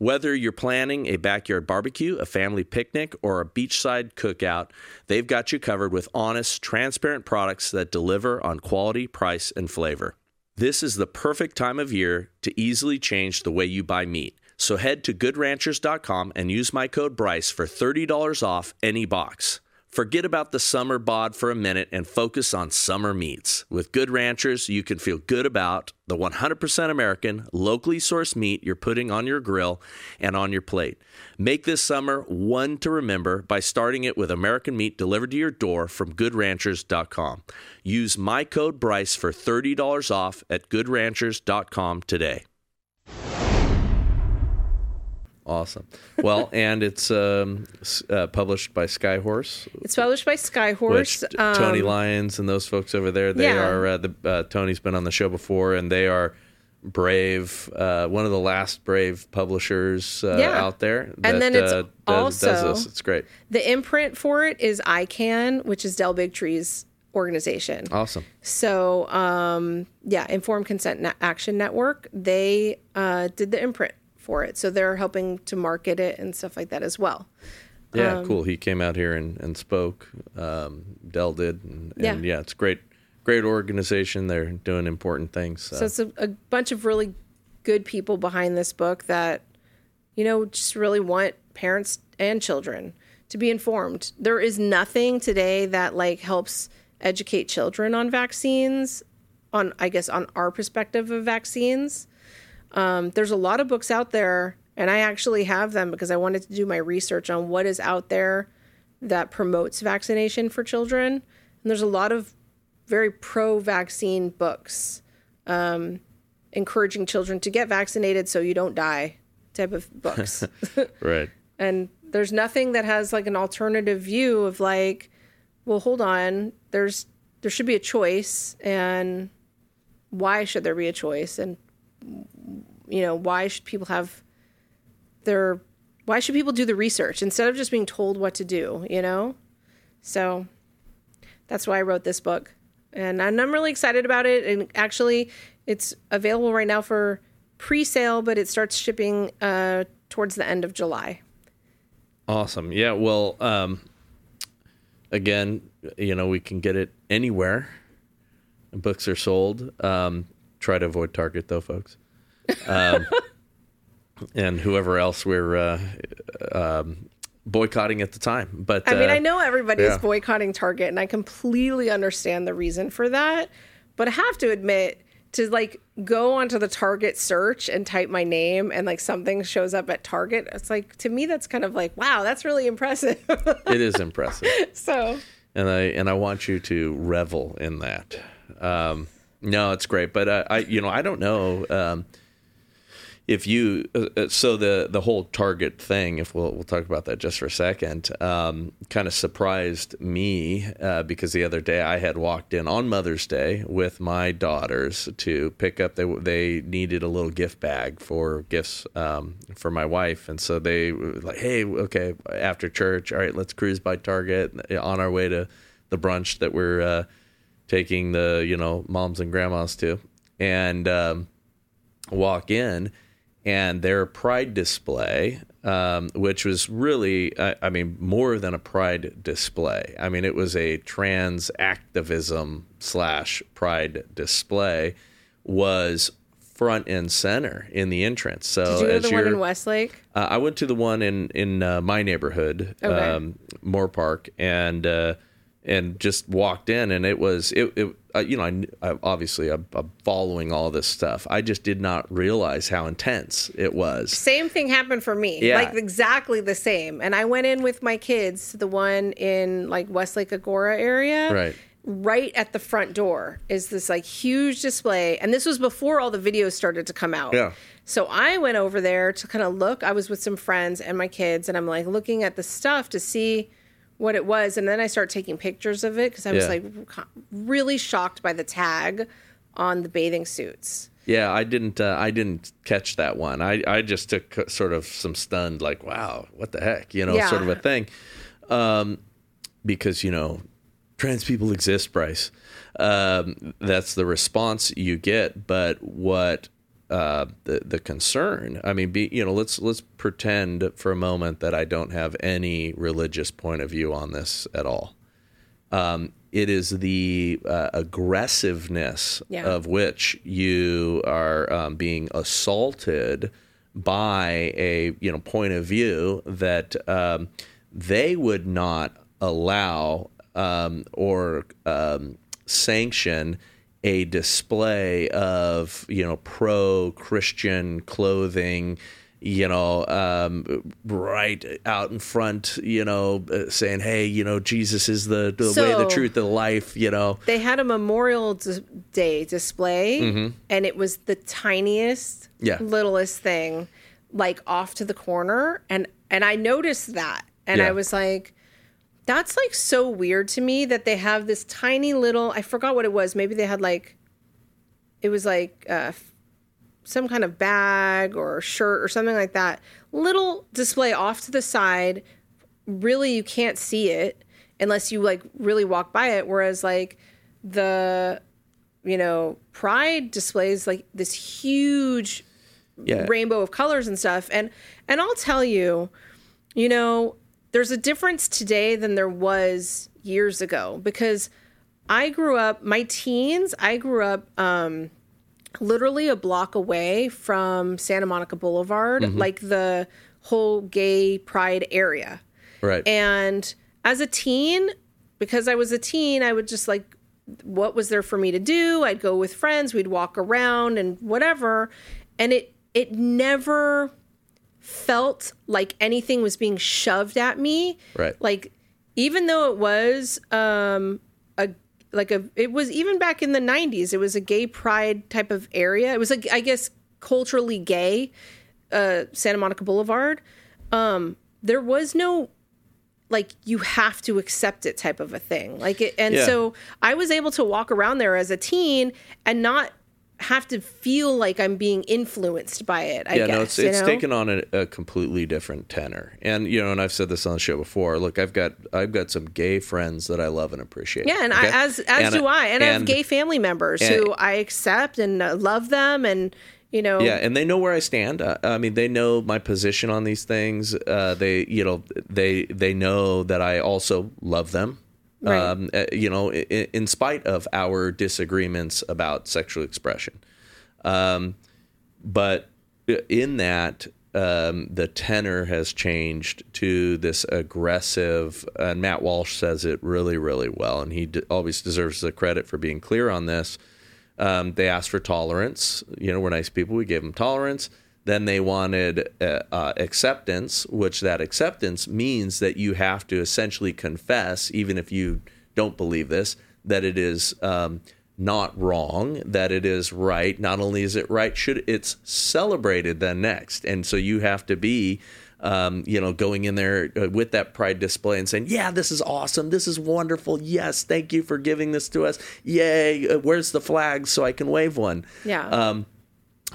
Whether you're planning a backyard barbecue, a family picnic, or a beachside cookout, they've got you covered with honest, transparent products that deliver on quality, price, and flavor. This is the perfect time of year to easily change the way you buy meat. So head to goodranchers.com and use my code BRYCE for $30 off any box. Forget about the summer bod for a minute and focus on summer meats. With Good Ranchers, you can feel good about the 100% American, locally sourced meat you're putting on your grill and on your plate. Make this summer one to remember by starting it with American meat delivered to your door from goodranchers.com. Use my code BRYCE for $30 off at goodranchers.com today. Awesome. Well, *laughs* and it's um, uh, published by Skyhorse, It's published by Skyhorse. which t- Tony Lyons and those folks over there, they Um, yeah. are uh, the uh, Tony's been on the show before, and they are brave, uh, one of the last brave publishers uh, Yeah. out there. That, And then it's uh, does, does also- this. It's great, The imprint for it is ICAN, which is Del Bigtree's organization. awesome. So, um, yeah, Informed Consent Ne- Action Network, they uh, did the imprint for it. So they're helping to market it and stuff like that as well. Yeah, Um, cool. He came out here and, and spoke. Um, Del did, and, and Yeah. yeah. it's great, great organization. They're doing important things. So, So it's a, a bunch of really good people behind this book that, you know, just really want parents and children to be informed. There is nothing today that like helps educate children on vaccines, on I guess on our perspective of vaccines. Um, there's a lot of books out there, and I actually have them because I wanted to do my research on what is out there that promotes vaccination for children. And there's a lot of very pro vaccine books um, encouraging children to get vaccinated so you don't die type of books. *laughs* right. *laughs* and there's nothing that has like an alternative view of like, well, hold on, there's there should be a choice and why should there be a choice and you know, why should people have their why should people do the research instead of just being told what to do, you know? So that's why I wrote this book. And I'm really excited about it. And actually, it's available right now for pre sale, but it starts shipping uh, towards the end of July. Awesome. Yeah. Well, um, again, you know, we can get it anywhere. Books are sold. Um, try to avoid Target, though, folks. Um, *laughs* and whoever else we're uh, um, boycotting at the time. But I mean, uh, I know everybody's yeah. boycotting Target, and I completely understand the reason for that. But I have to admit, to like go onto the Target search and type my name, and like something shows up at Target, it's like to me that's kind of like, wow, that's really impressive. it is *laughs* impressive. so and I and I want you to revel in that. Um, no, it's great, but uh, I, you know, I don't know. Um, if you uh, uh, so the the whole target thing if we'll we'll talk about that just for a second um, kind of surprised me uh, because the other day I had walked in on Mother's Day with my daughters to pick up they they needed a little gift bag for gifts um, for my wife and so they were like hey okay after church all right let's cruise by Target on our way to the brunch that we're uh, taking the you know moms and grandmas to and um, walk in and their pride display, um, which was really, I, I, mean, more than a pride display. I mean, it was a trans activism slash pride display, was front and center in the entrance. So, did you go to the one in Westlake? Uh, I went to the one in in uh, my neighborhood, okay. um, Moorpark, and. Uh, and just walked in and it was it, it uh, you know I, I obviously I'm, I'm, following all this stuff. I just did not realize how intense it was. Same thing happened for me. Yeah. like exactly the same. And i went in with my kids to the one in like westlake Agoura area. Right. Right at the front door is this like huge display. And this was before all the videos started to come out. Yeah. So i went over there to kind of look. I was with some friends and my kids and i'm like looking at the stuff to see what it was, and then I start taking pictures of it because I was yeah. like really shocked by the tag on the bathing suits. Yeah, I didn't. Uh, I didn't catch that one. I I just took sort of some stunned, like, wow, what the heck, you know, yeah. sort of a thing, um, because you know, trans people exist, Bryce. Um, that's the response you get. But what uh, the the concern. I mean, be, you know, let's let's pretend for a moment that I don't have any religious point of view on this at all. Um, it is the uh, aggressiveness yeah. of which you are um, being assaulted by a you know point of view that um, they would not allow um, or um, sanction a display of you know pro Christian clothing, you know, um, right out in front, you know, uh, saying, "Hey, you know, Jesus is the, the so, way, the truth, the life." You know, they had a Memorial Day display, mm-hmm. and it was the tiniest, yeah. littlest thing, like off to the corner, and and I noticed that, and yeah. I was like that's like so weird to me that they have this tiny little I forgot what it was. Maybe they had like it was like uh, some kind of bag or shirt or something like that. Little display off to the side. Really you can't see it unless you like really walk by it whereas like the you know, pride displays like this huge yeah. rainbow of colors and stuff and and I'll tell you, you know, there's a difference today than there was years ago because I grew up, my teens, I grew up um, literally a block away from Santa Monica Boulevard, mm-hmm. like the whole gay pride area. Right. And as a teen, because I was a teen, I would just like, what was there for me to do? I'd go with friends, we'd walk around and whatever. And it, it never felt like anything was being shoved at me. Right. Like even though it was um a like a it was even back in the 90s it was a gay pride type of area. It was like I guess culturally gay uh Santa Monica Boulevard. Um there was no like you have to accept it type of a thing. Like it and yeah. so I was able to walk around there as a teen and not have to feel like I'm being influenced by it. I yeah, guess, no, it's it's know? taken on a, a, completely different tenor. And you know, and I've said this on the show before. Look, I've got I've got some gay friends that I love and appreciate. Yeah, and okay? I, as as and, do I, and, and, I have gay family members and, who I accept and uh, love them, and you know. Yeah, and they know where I stand. Uh, I mean, they know my position on these things. Uh, they you know they they know that I also love them. Right. Um, uh, you know, in, in, spite of our disagreements about sexual expression. Um, but in that, um, the tenor has changed to this aggressive, and Matt Walsh says it really, really well, and he always deserves the credit for being clear on this. Um, they asked for tolerance. You know, we're nice people. We gave them tolerance. Then they wanted uh, uh, acceptance, which that acceptance means that you have to essentially confess, even if you don't believe this, that it is um, not wrong, that it is right. Not only is it right, should it's celebrated then next. And so you have to be um, you know, going in there uh, with that pride display and saying, "Yeah, this is awesome. This is wonderful. Yes, thank you for giving this to us. Yay! Uh, where's the flag so I can wave one?" Yeah. Um,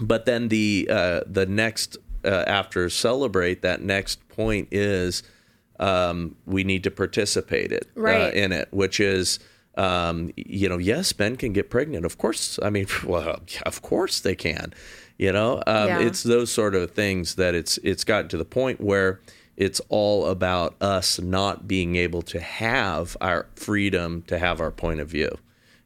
but then the uh, the next uh, after celebrate that next point is um, we need to participate it uh, Right. in it, which is. Um, you know, yes, men can get pregnant. Of course, I mean, *laughs* well, of course they can. You know, um, Yeah. it's those sort of things that it's it's gotten to the point where it's all about us not being able to have our freedom to have our point of view.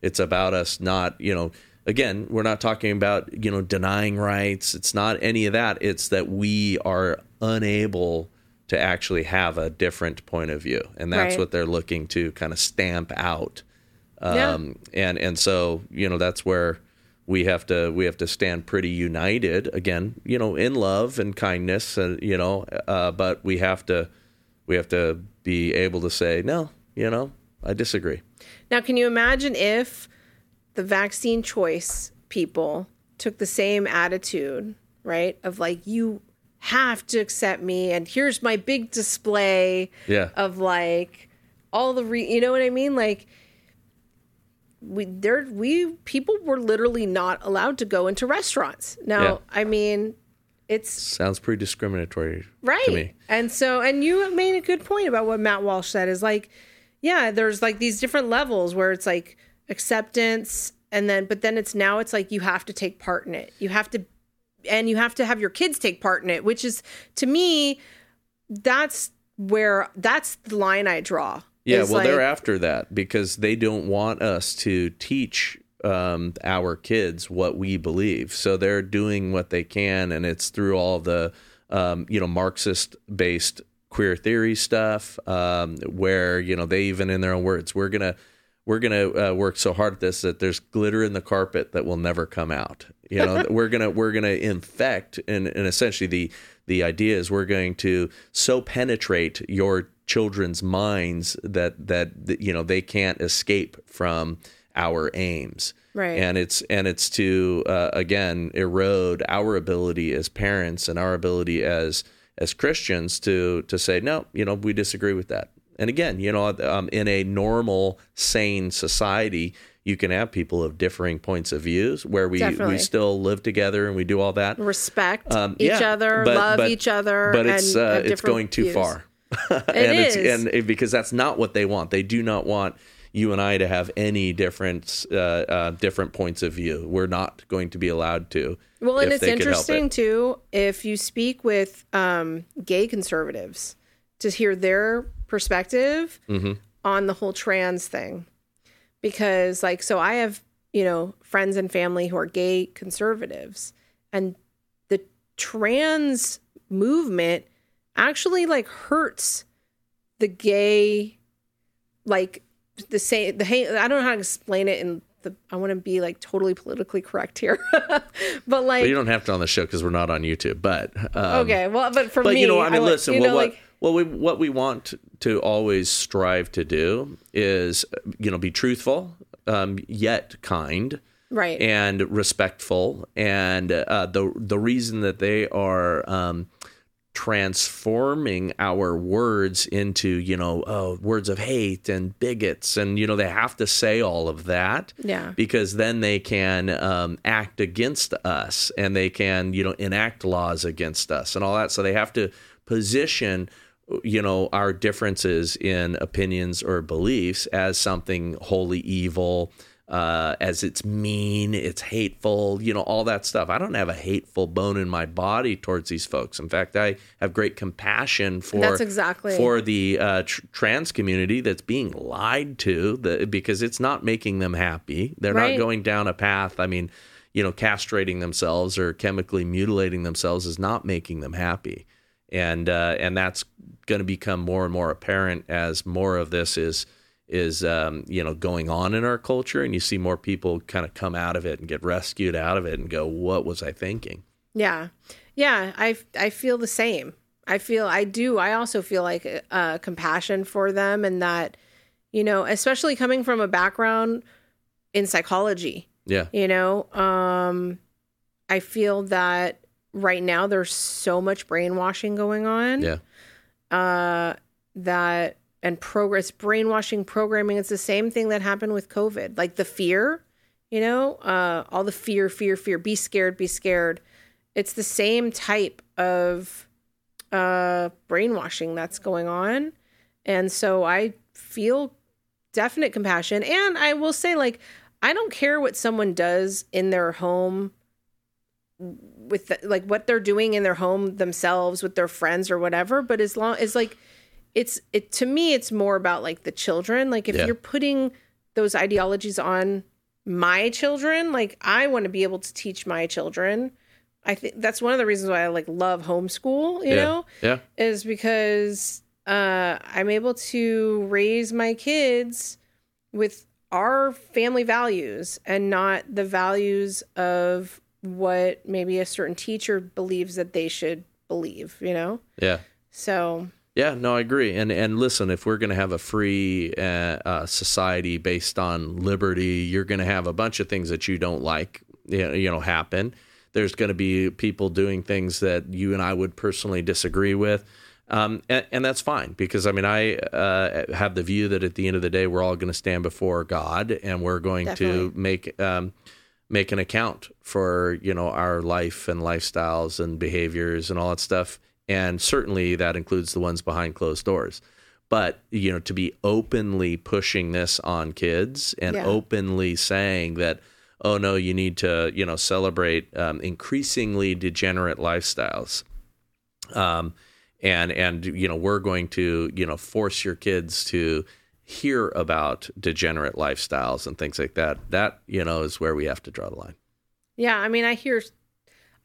It's about us not, you know, again, we're not talking about, you know, denying rights. It's not any of that. It's that we are unable to actually have a different point of view. And that's Right. what they're looking to kind of stamp out. Yeah. Um, and and so, you know, that's where we have to we have to stand pretty united again, you know, in love and kindness, and, you know, uh, but we have to we have to be able to say, no, you know, I disagree. Now, can you imagine if the vaccine choice people took the same attitude, right? Of like, you have to accept me, and here's my big display Yeah. of like all the re, you know what I mean? Like, we there we people were literally not allowed to go into restaurants. Now, Yeah. I mean, it's Sounds pretty discriminatory right to me. and so and you made a good point about what matt walsh said is like yeah there's like these different levels where it's like acceptance and then but then it's now it's like you have to take part in it you have to and you have to have your kids take part in it which is to me that's where that's the line i draw Yeah, well, they're after that because they don't want us to teach um, our kids what we believe. So they're doing what they can, and it's through all the um, you know Marxist-based queer theory stuff, um, where you know they even in their own words, we're gonna we're gonna uh, work so hard at this that there's glitter in the carpet that will never come out. You know, *laughs* we're gonna we're gonna infect, and, and essentially the the idea is we're going to so penetrate your children's minds that that, that you know they can't escape from our aims Right. and it's and it's to uh, again erode our ability as parents and our ability as as Christians to to say no you know we disagree with that and again you know um, in a normal sane society you can have people of differing points of views where we Definitely. we still live together and we do all that respect um, each yeah, other but- love but- each other but it's and uh, it's going too views. far *laughs* It and is. it's and it- because that's not what they want they do not want you and I to have any different uh, uh, different points of view we're not going to be allowed to Well, and it's they could help interesting it. too if you speak with um, gay conservatives to hear their perspective Mm-hmm. on the whole trans thing, because like so I have you know friends and family who are gay conservatives, and the trans movement actually like hurts the gay like the same the I don't know how to explain it in the I want to be like totally politically correct here. *laughs* but like But you don't have to on the show because we're not on YouTube. But um, okay, well but for but me you know, I mean, would- listen. you well, know, what like well, we what we want to always strive to do is you know be truthful, um, yet kind. right. and respectful. And uh, the the reason that they are um, transforming our words into you know oh, words of hate and bigots, and you know they have to say all of that. Yeah. Because then they can um, act against us, and they can you know enact laws against us, and all that. So they have to position you know our differences in opinions or beliefs as something wholly evil uh, as it's mean, it's hateful, you know, all that stuff. I don't have a hateful bone in my body towards these folks. In fact, I have great compassion for That's exactly- for the uh, tr- trans community that's being lied to the, because it's not making them happy. They're Right. not going down a path. I mean, you know, castrating themselves or chemically mutilating themselves is not making them happy, and uh, and that's going to become more and more apparent as more of this is is um, you know going on in our culture, and you see more people kind of come out of it and get rescued out of it and go, "What was I thinking?" Yeah. Yeah, I I feel the same. I feel I do. I also feel like uh compassion for them and that you know, especially coming from a background in psychology. Yeah. You know, um, I feel that right now there's so much brainwashing going on. Yeah. Uh, that and progress brainwashing programming. It's the same thing that happened with COVID, like the fear. You know, uh, all the fear, fear, fear. Be scared, be scared. It's the same type of uh, brainwashing that's going on, and so I feel definite compassion. And I will say, like, I don't care what someone does in their home with the, like what they're doing in their home themselves with their friends or whatever but as long as like it's it to me it's more about like the children like if Yeah. you're putting those ideologies on my children like i want to be able to teach my children i think that's one of the reasons why i like love homeschool you yeah. know Yeah. is because uh, I'm able to raise my kids with our family values and not the values of what maybe a certain teacher believes that they should believe, you know? Yeah. So, Yeah, no, I agree. And and listen, if we're going to have a free uh, uh, society based on liberty, you're going to have a bunch of things that you don't like, you know, you know happen. There's going to be people doing things that you and I would personally disagree with. Um, and, and that's fine because I mean I uh, have the view that at the end of the day we're all going to stand before God and we're going to make um, make an account for you know our life and lifestyles and behaviors and all that stuff and certainly that includes the ones behind closed doors but you know to be openly pushing this on kids and Yeah. openly saying that oh no you need to you know celebrate um, increasingly degenerate lifestyles um, and and you know we're going to you know force your kids to hear about degenerate lifestyles and things like that that you know is where we have to draw the line. Yeah, I mean, I hear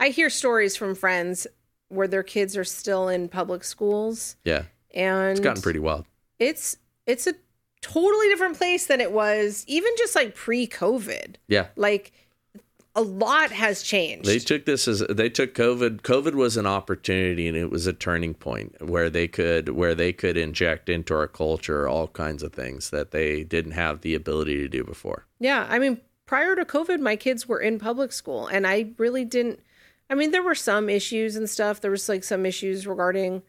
I hear stories from friends where their kids are still in public schools. Yeah. And it's gotten pretty wild. it's it's a totally different place than it was even just like pre-COVID. yeah. Like a lot has changed. They took this as they took COVID. COVID was an opportunity, and it was a turning point where they could where they could inject into our culture all kinds of things that they didn't have the ability to do before. Yeah, I mean, prior to COVID, my kids were in public school, and I really didn't. I mean, there were some issues and stuff. There was like some issues regarding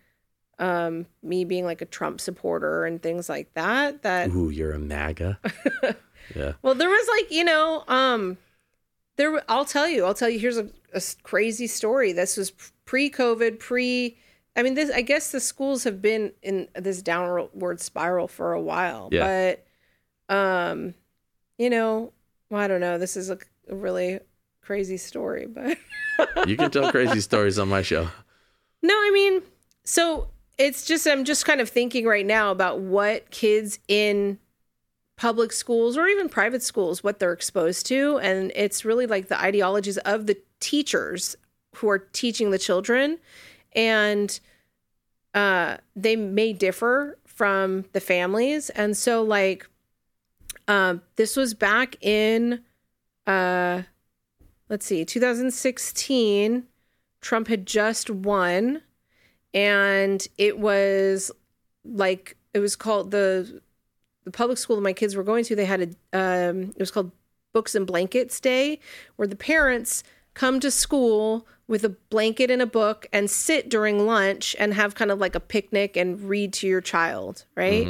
um, me being like a Trump supporter and things like that. That Ooh, you're a MAGA. *laughs* yeah, well, there was like you know, um, there. I'll tell you. I'll tell you. Here's a crazy story. This was pre-COVID, pre. I mean, this. I guess the schools have been in this downward spiral for a while, Yeah. but, um, you know, well, I don't know. This is a, a really crazy story, but *laughs* you can tell crazy stories on my show. no, I mean, so it's just I'm just kind of thinking right now about what kids in public schools or even private schools what they're exposed to. And it's really like the ideologies of the teachers who are teaching the children. And uh they may differ from the families. And so like um this was back in uh let's see 2016 Trump had just won. And it was like it was called the the public school that my kids were going to they had a um it was called books and blankets day where the parents come to school with a blanket and a book and sit during lunch and have kind of like a picnic and read to your child right?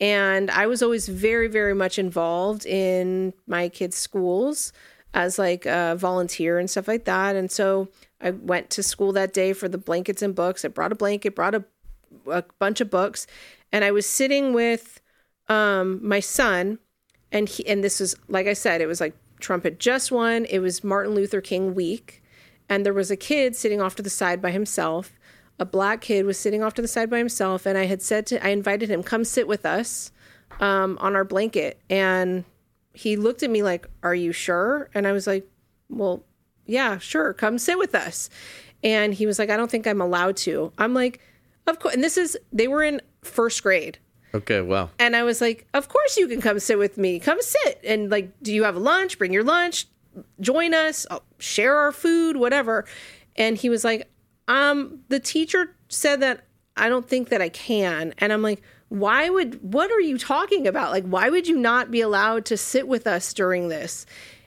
And i was always very very much involved in my kids schools as like a volunteer and stuff like that. And so i went to school that day for the blankets and books. I brought a blanket brought a, a bunch of books and i was sitting with um my son and he and this was like i said it was like trump had just won. It was martin luther king week. And there was a kid sitting off to the side by himself. A black kid was sitting off to the side by himself. And i had said to i invited him come sit with us um, on our blanket. And he looked at me like are you sure? And i was like well yeah sure. Come sit with us. And he was like i don't think i'm allowed to. I'm like of course and this is they were in first grade Okay, well, and I was like, "Of course you can come sit with me. Come sit and like, do you have lunch? Bring your lunch. Join us. I'll share our food, whatever." And he was like, "Um, the teacher said that I don't think that I can." And I'm like, why would what are you talking about? Like why would you not be allowed to sit with us during this?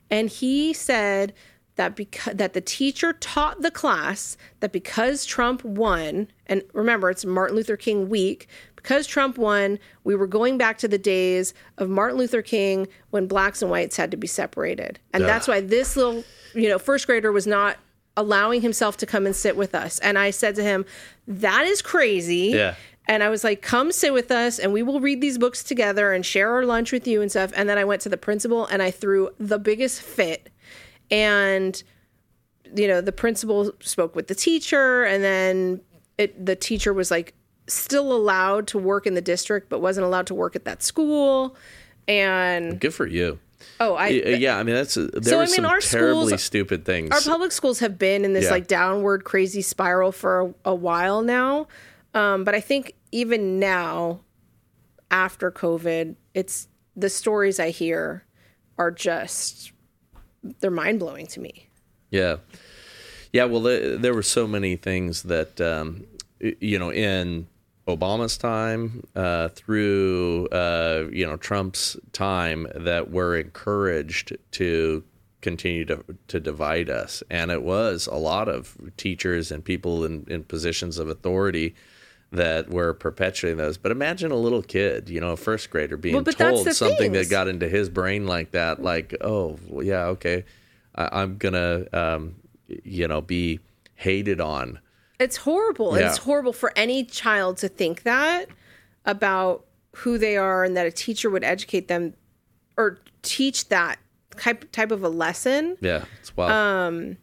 And he said that because that the teacher taught the class that because Trump won, and remember it's Martin Luther King week, because Trump won, we were going back to the days of Martin Luther King when blacks and whites had to be separated. And that's why this little, you know, first grader was not allowing himself to come and sit with us. And I said to him, "That is crazy." Yeah. And I was like, come sit with us and we will read these books together and share our lunch with you and stuff. And then I went to the principal and I threw the biggest fit. And, you know, the principal spoke with the teacher and then it, the teacher was like still allowed to work in the district, but wasn't allowed to work at that school. And Good for you. oh, I Yeah, I mean that's there So, I mean, some our terribly schools- stupid things. our public schools have been in this Yeah. like downward crazy spiral for a, a while now um, but i think even now after covid it's the stories i hear are just they're mind-blowing to me Yeah, yeah. Well, there, there were so many things that um, you know in Obama's time uh, through uh, you know Trump's time that were encouraged to continue to to divide us, and it was a lot of teachers and people in, in positions of authority that were perpetuating those. But imagine a little kid, you know, a first grader being Well, told something things. that got into his brain like that, like, oh, well, yeah, okay, I, I'm gonna, um, you know, be hated on. It's horrible Yeah. it's horrible for any child to think that about who they are and that a teacher would educate them or teach that type type of a lesson Yeah, it's wild. Um,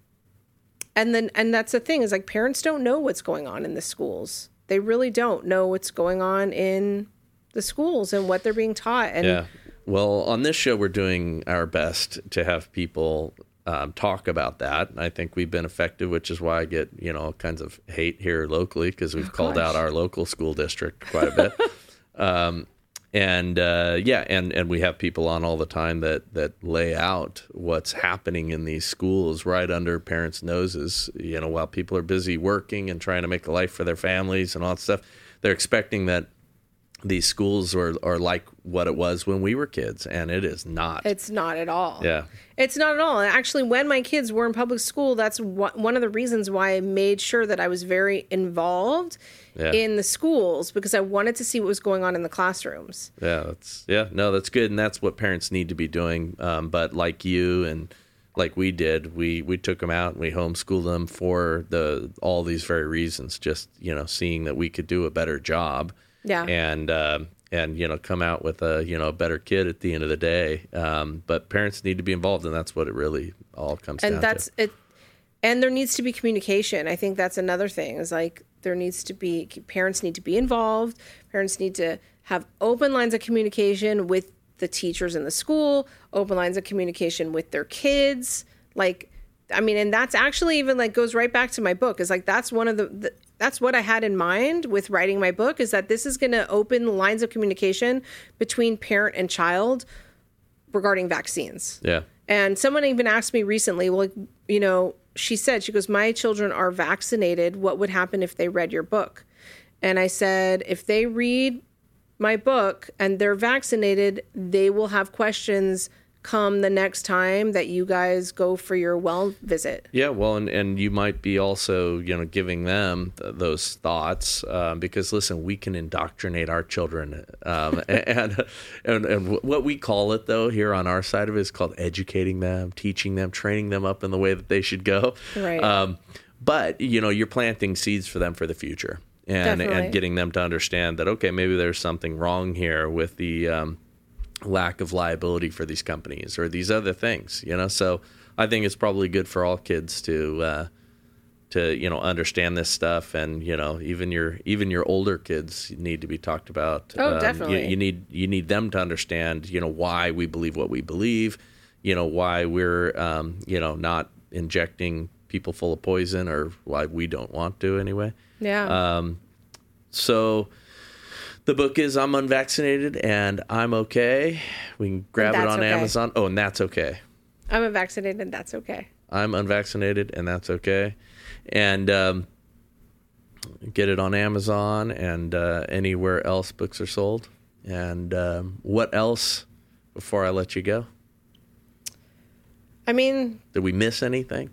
and then and that's the thing is like parents don't know what's going on in the schools they really don't know what's going on in the schools and what they're being taught and yeah. Well, on this show, we're doing our best to have people um, talk about that. I think we've been effective, which is why I get you know all kinds of hate here locally because we've called gosh. out our local school district quite a bit. *laughs* um, and uh, yeah, and and we have people on all the time that that lay out what's happening in these schools right under parents' noses. You know, while people are busy working and trying to make a life for their families and all that stuff, they're expecting that these schools are, are like what it was when we were kids, and it is not. it's not at all yeah, It's not at all. And actually, when my kids were in public school, that's one one of the reasons why I made sure that I was very involved Yeah. in the schools because I wanted to see what was going on in the classrooms. yeah, that's yeah, no, that's good, and that's what parents need to be doing. Um, but like you and like we did, we we took them out and we homeschooled them for the all these very reasons. Just you know, seeing that we could do a better job. Yeah. and um, and you know come out with a you know a better kid at the end of the day. Um, but parents need to be involved, and that's what it really all comes down and that's it and there needs to be communication i think that's another thing is like there needs to be parents need to be involved parents need to have open lines of communication with the teachers in the school open lines of communication with their kids like i mean and that's actually even like goes right back to my book is like that's one of the, the that's what i had in mind with writing my book is that this is going to open lines of communication between parent and child regarding vaccines. Yeah, and someone even asked me recently, well, you know, she said, she goes, My children are vaccinated. What would happen if they read your book? And I said, If they read my book and they're vaccinated, they will have questions come the next time that you guys go for your well visit. Yeah, well, and, and you might be also, you know, giving them th- those thoughts um, because listen, we can indoctrinate our children, um, *laughs* and and and what we call it though here on our side of it is called educating them, teaching them, training them up in the way that they should go. Right. Um, but you know, you're planting seeds for them for the future, and Definitely. and getting them to understand that okay, maybe there's something wrong here with the um, lack of liability for these companies or these other things you know so i think it's probably good for all kids to uh to you know understand this stuff and you know even your even your older kids need to be talked about Oh, you- definitely. you, need you need them to understand you know why we believe what we believe you know why we're um you know not injecting people full of poison or why we don't want to anyway Yeah. Um, so the book is I'm unvaccinated and I'm okay. We can grab it on okay. Amazon. Oh, and that's okay. I'm a vaccinated and that's okay. I'm unvaccinated and that's okay. And um, get it on Amazon and uh, anywhere else books are sold. And um, what else before I let you go? I mean, Did we miss anything?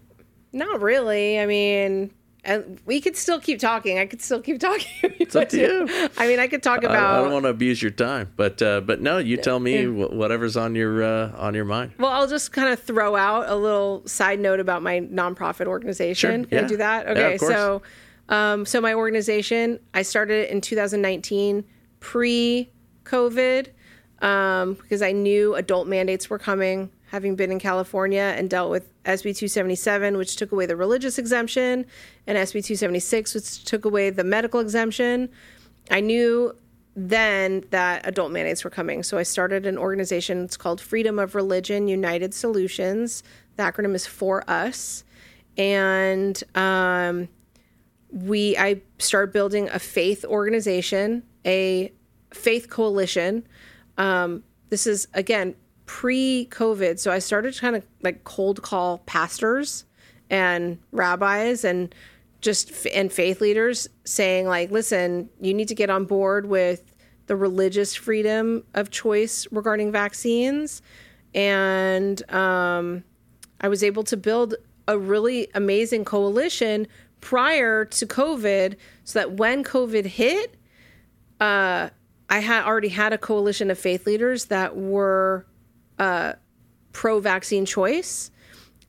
not really. I mean, and we could still keep talking. I could still keep *laughs* talking. It's up to you. I mean, I could talk I, I don't want to abuse your time, but uh, but no, you tell me wh- whatever's on your uh, on your mind. Well, I'll just kind of throw out a little side note about my nonprofit organization. Sure, Can I do that? Yeah, Okay, of so um, so my organization, I started it in 2019, pre-COVID, um, because I knew adult mandates were coming. Having been in California and dealt with SB 277, which took away the religious exemption, and SB 276, which took away the medical exemption, I knew then that adult mandates were coming. So I started an organization. It's called Freedom of Religion United Solutions. The acronym is for us. And um, we I started building a faith organization, a faith coalition. Um, this is again pre-COVID, so I started kind of like cold call pastors and rabbis and just and faith leaders saying like, listen, you need to get on board with the religious freedom of choice regarding vaccines, and um, I was able to build a really amazing coalition prior to COVID so that when COVID hit, uh, I had already had a coalition of faith leaders that were uh, pro vaccine choice.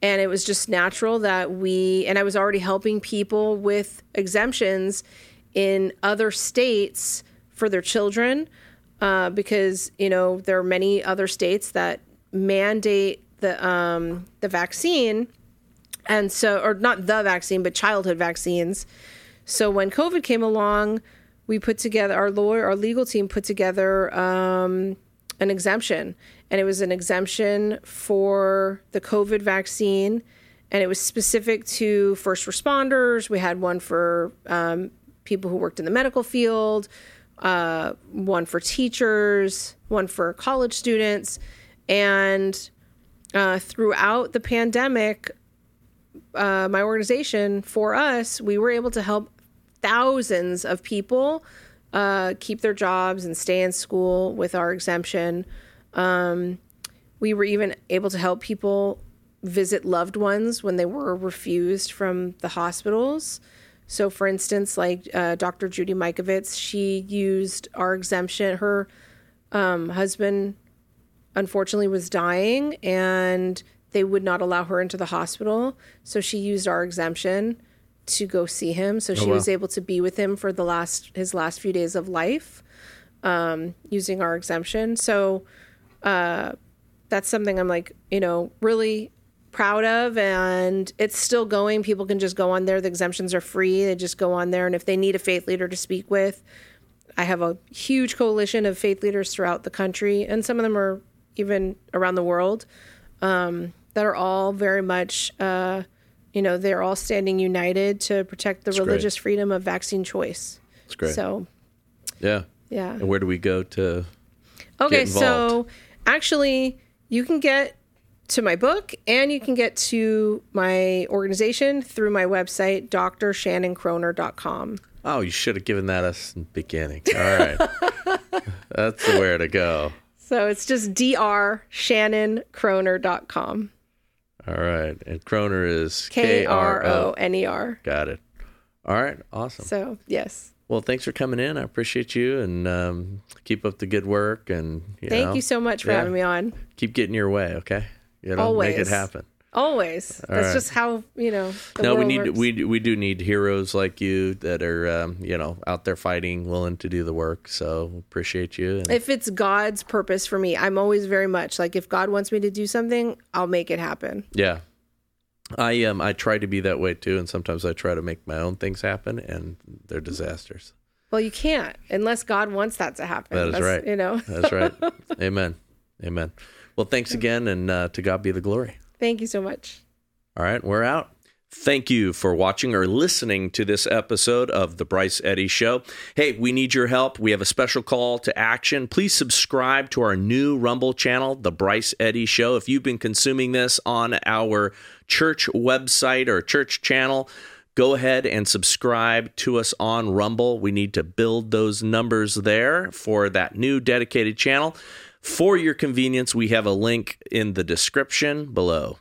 And it was just natural that we, and I was already helping people with exemptions in other states for their children uh, because, you know, there are many other states that mandate the, um, the vaccine. And so or not the vaccine but childhood vaccines. So when covid came along we put together our lawyer our legal team put together um, an exemption and it was an exemption for the covid vaccine and it was specific to first responders we had one for um, people who worked in the medical field uh, one for teachers one for college students and uh, throughout the pandemic uh, my organization, for us, we were able to help thousands of people uh, keep their jobs and stay in school with our exemption. Um, we were even able to help people visit loved ones when they were refused from the hospitals. So, for instance, like uh, Dr. Judy Mikovits, she used our exemption. Her um, husband, unfortunately, was dying, and they would not allow her into the hospital. So she used our exemption to go see him. So she wow. was able to be with him for the last his last few days of life, um, using our exemption. So uh, that's something I'm like, you know, really proud of and it's still going people can just go on there the exemptions are free they just go on there and if they need a faith leader to speak with i have a huge coalition of faith leaders throughout the country and some of them are even around the world um, that are all very much, uh, you know, they're all standing united to protect the great. religious freedom of vaccine choice. That's great. So, yeah. yeah. And where do we go to? Okay, so? Actually, you can get to my book and you can get to my organization through my website, drshannonkroner.com. Oh, you should have given that us in the beginning. All right. *laughs* That's the where to go. So it's just drshannonkroner.com. All right. And Kroner is K R O N E R. Got it. All right. Awesome. So, yes. Well, thanks for coming in. I appreciate you and um, keep up the good work. And you Thank know, you so much for yeah. having me on. keep getting your way. Okay. You know, make it Always. happen. Always. That's right. just how, you know, no, we need works. we we do need heroes like you that are um, you know out there fighting, willing to do the work. So appreciate you. And, if it's God's purpose for me, I'm always very much like if God wants me to do something, I'll make it happen. yeah, I um I try to be that way too, and sometimes I try to make my own things happen, and they're disasters. Well, you can't unless God wants that to happen. That is That's- right. You know. That's right. *laughs* Amen. Amen. Well, thanks again, and uh, to God be the glory. Thank you so much. All right, we're out. Thank you for watching or listening to this episode of The Bryce Eddy Show. Hey, we need your help. We have a special call to action. Please subscribe to our new Rumble channel, The Bryce Eddy Show. If you've been consuming this on our church website or church channel, go ahead and subscribe to us on Rumble. We need to build those numbers there for that new dedicated channel. For your convenience, we have a link in the description below.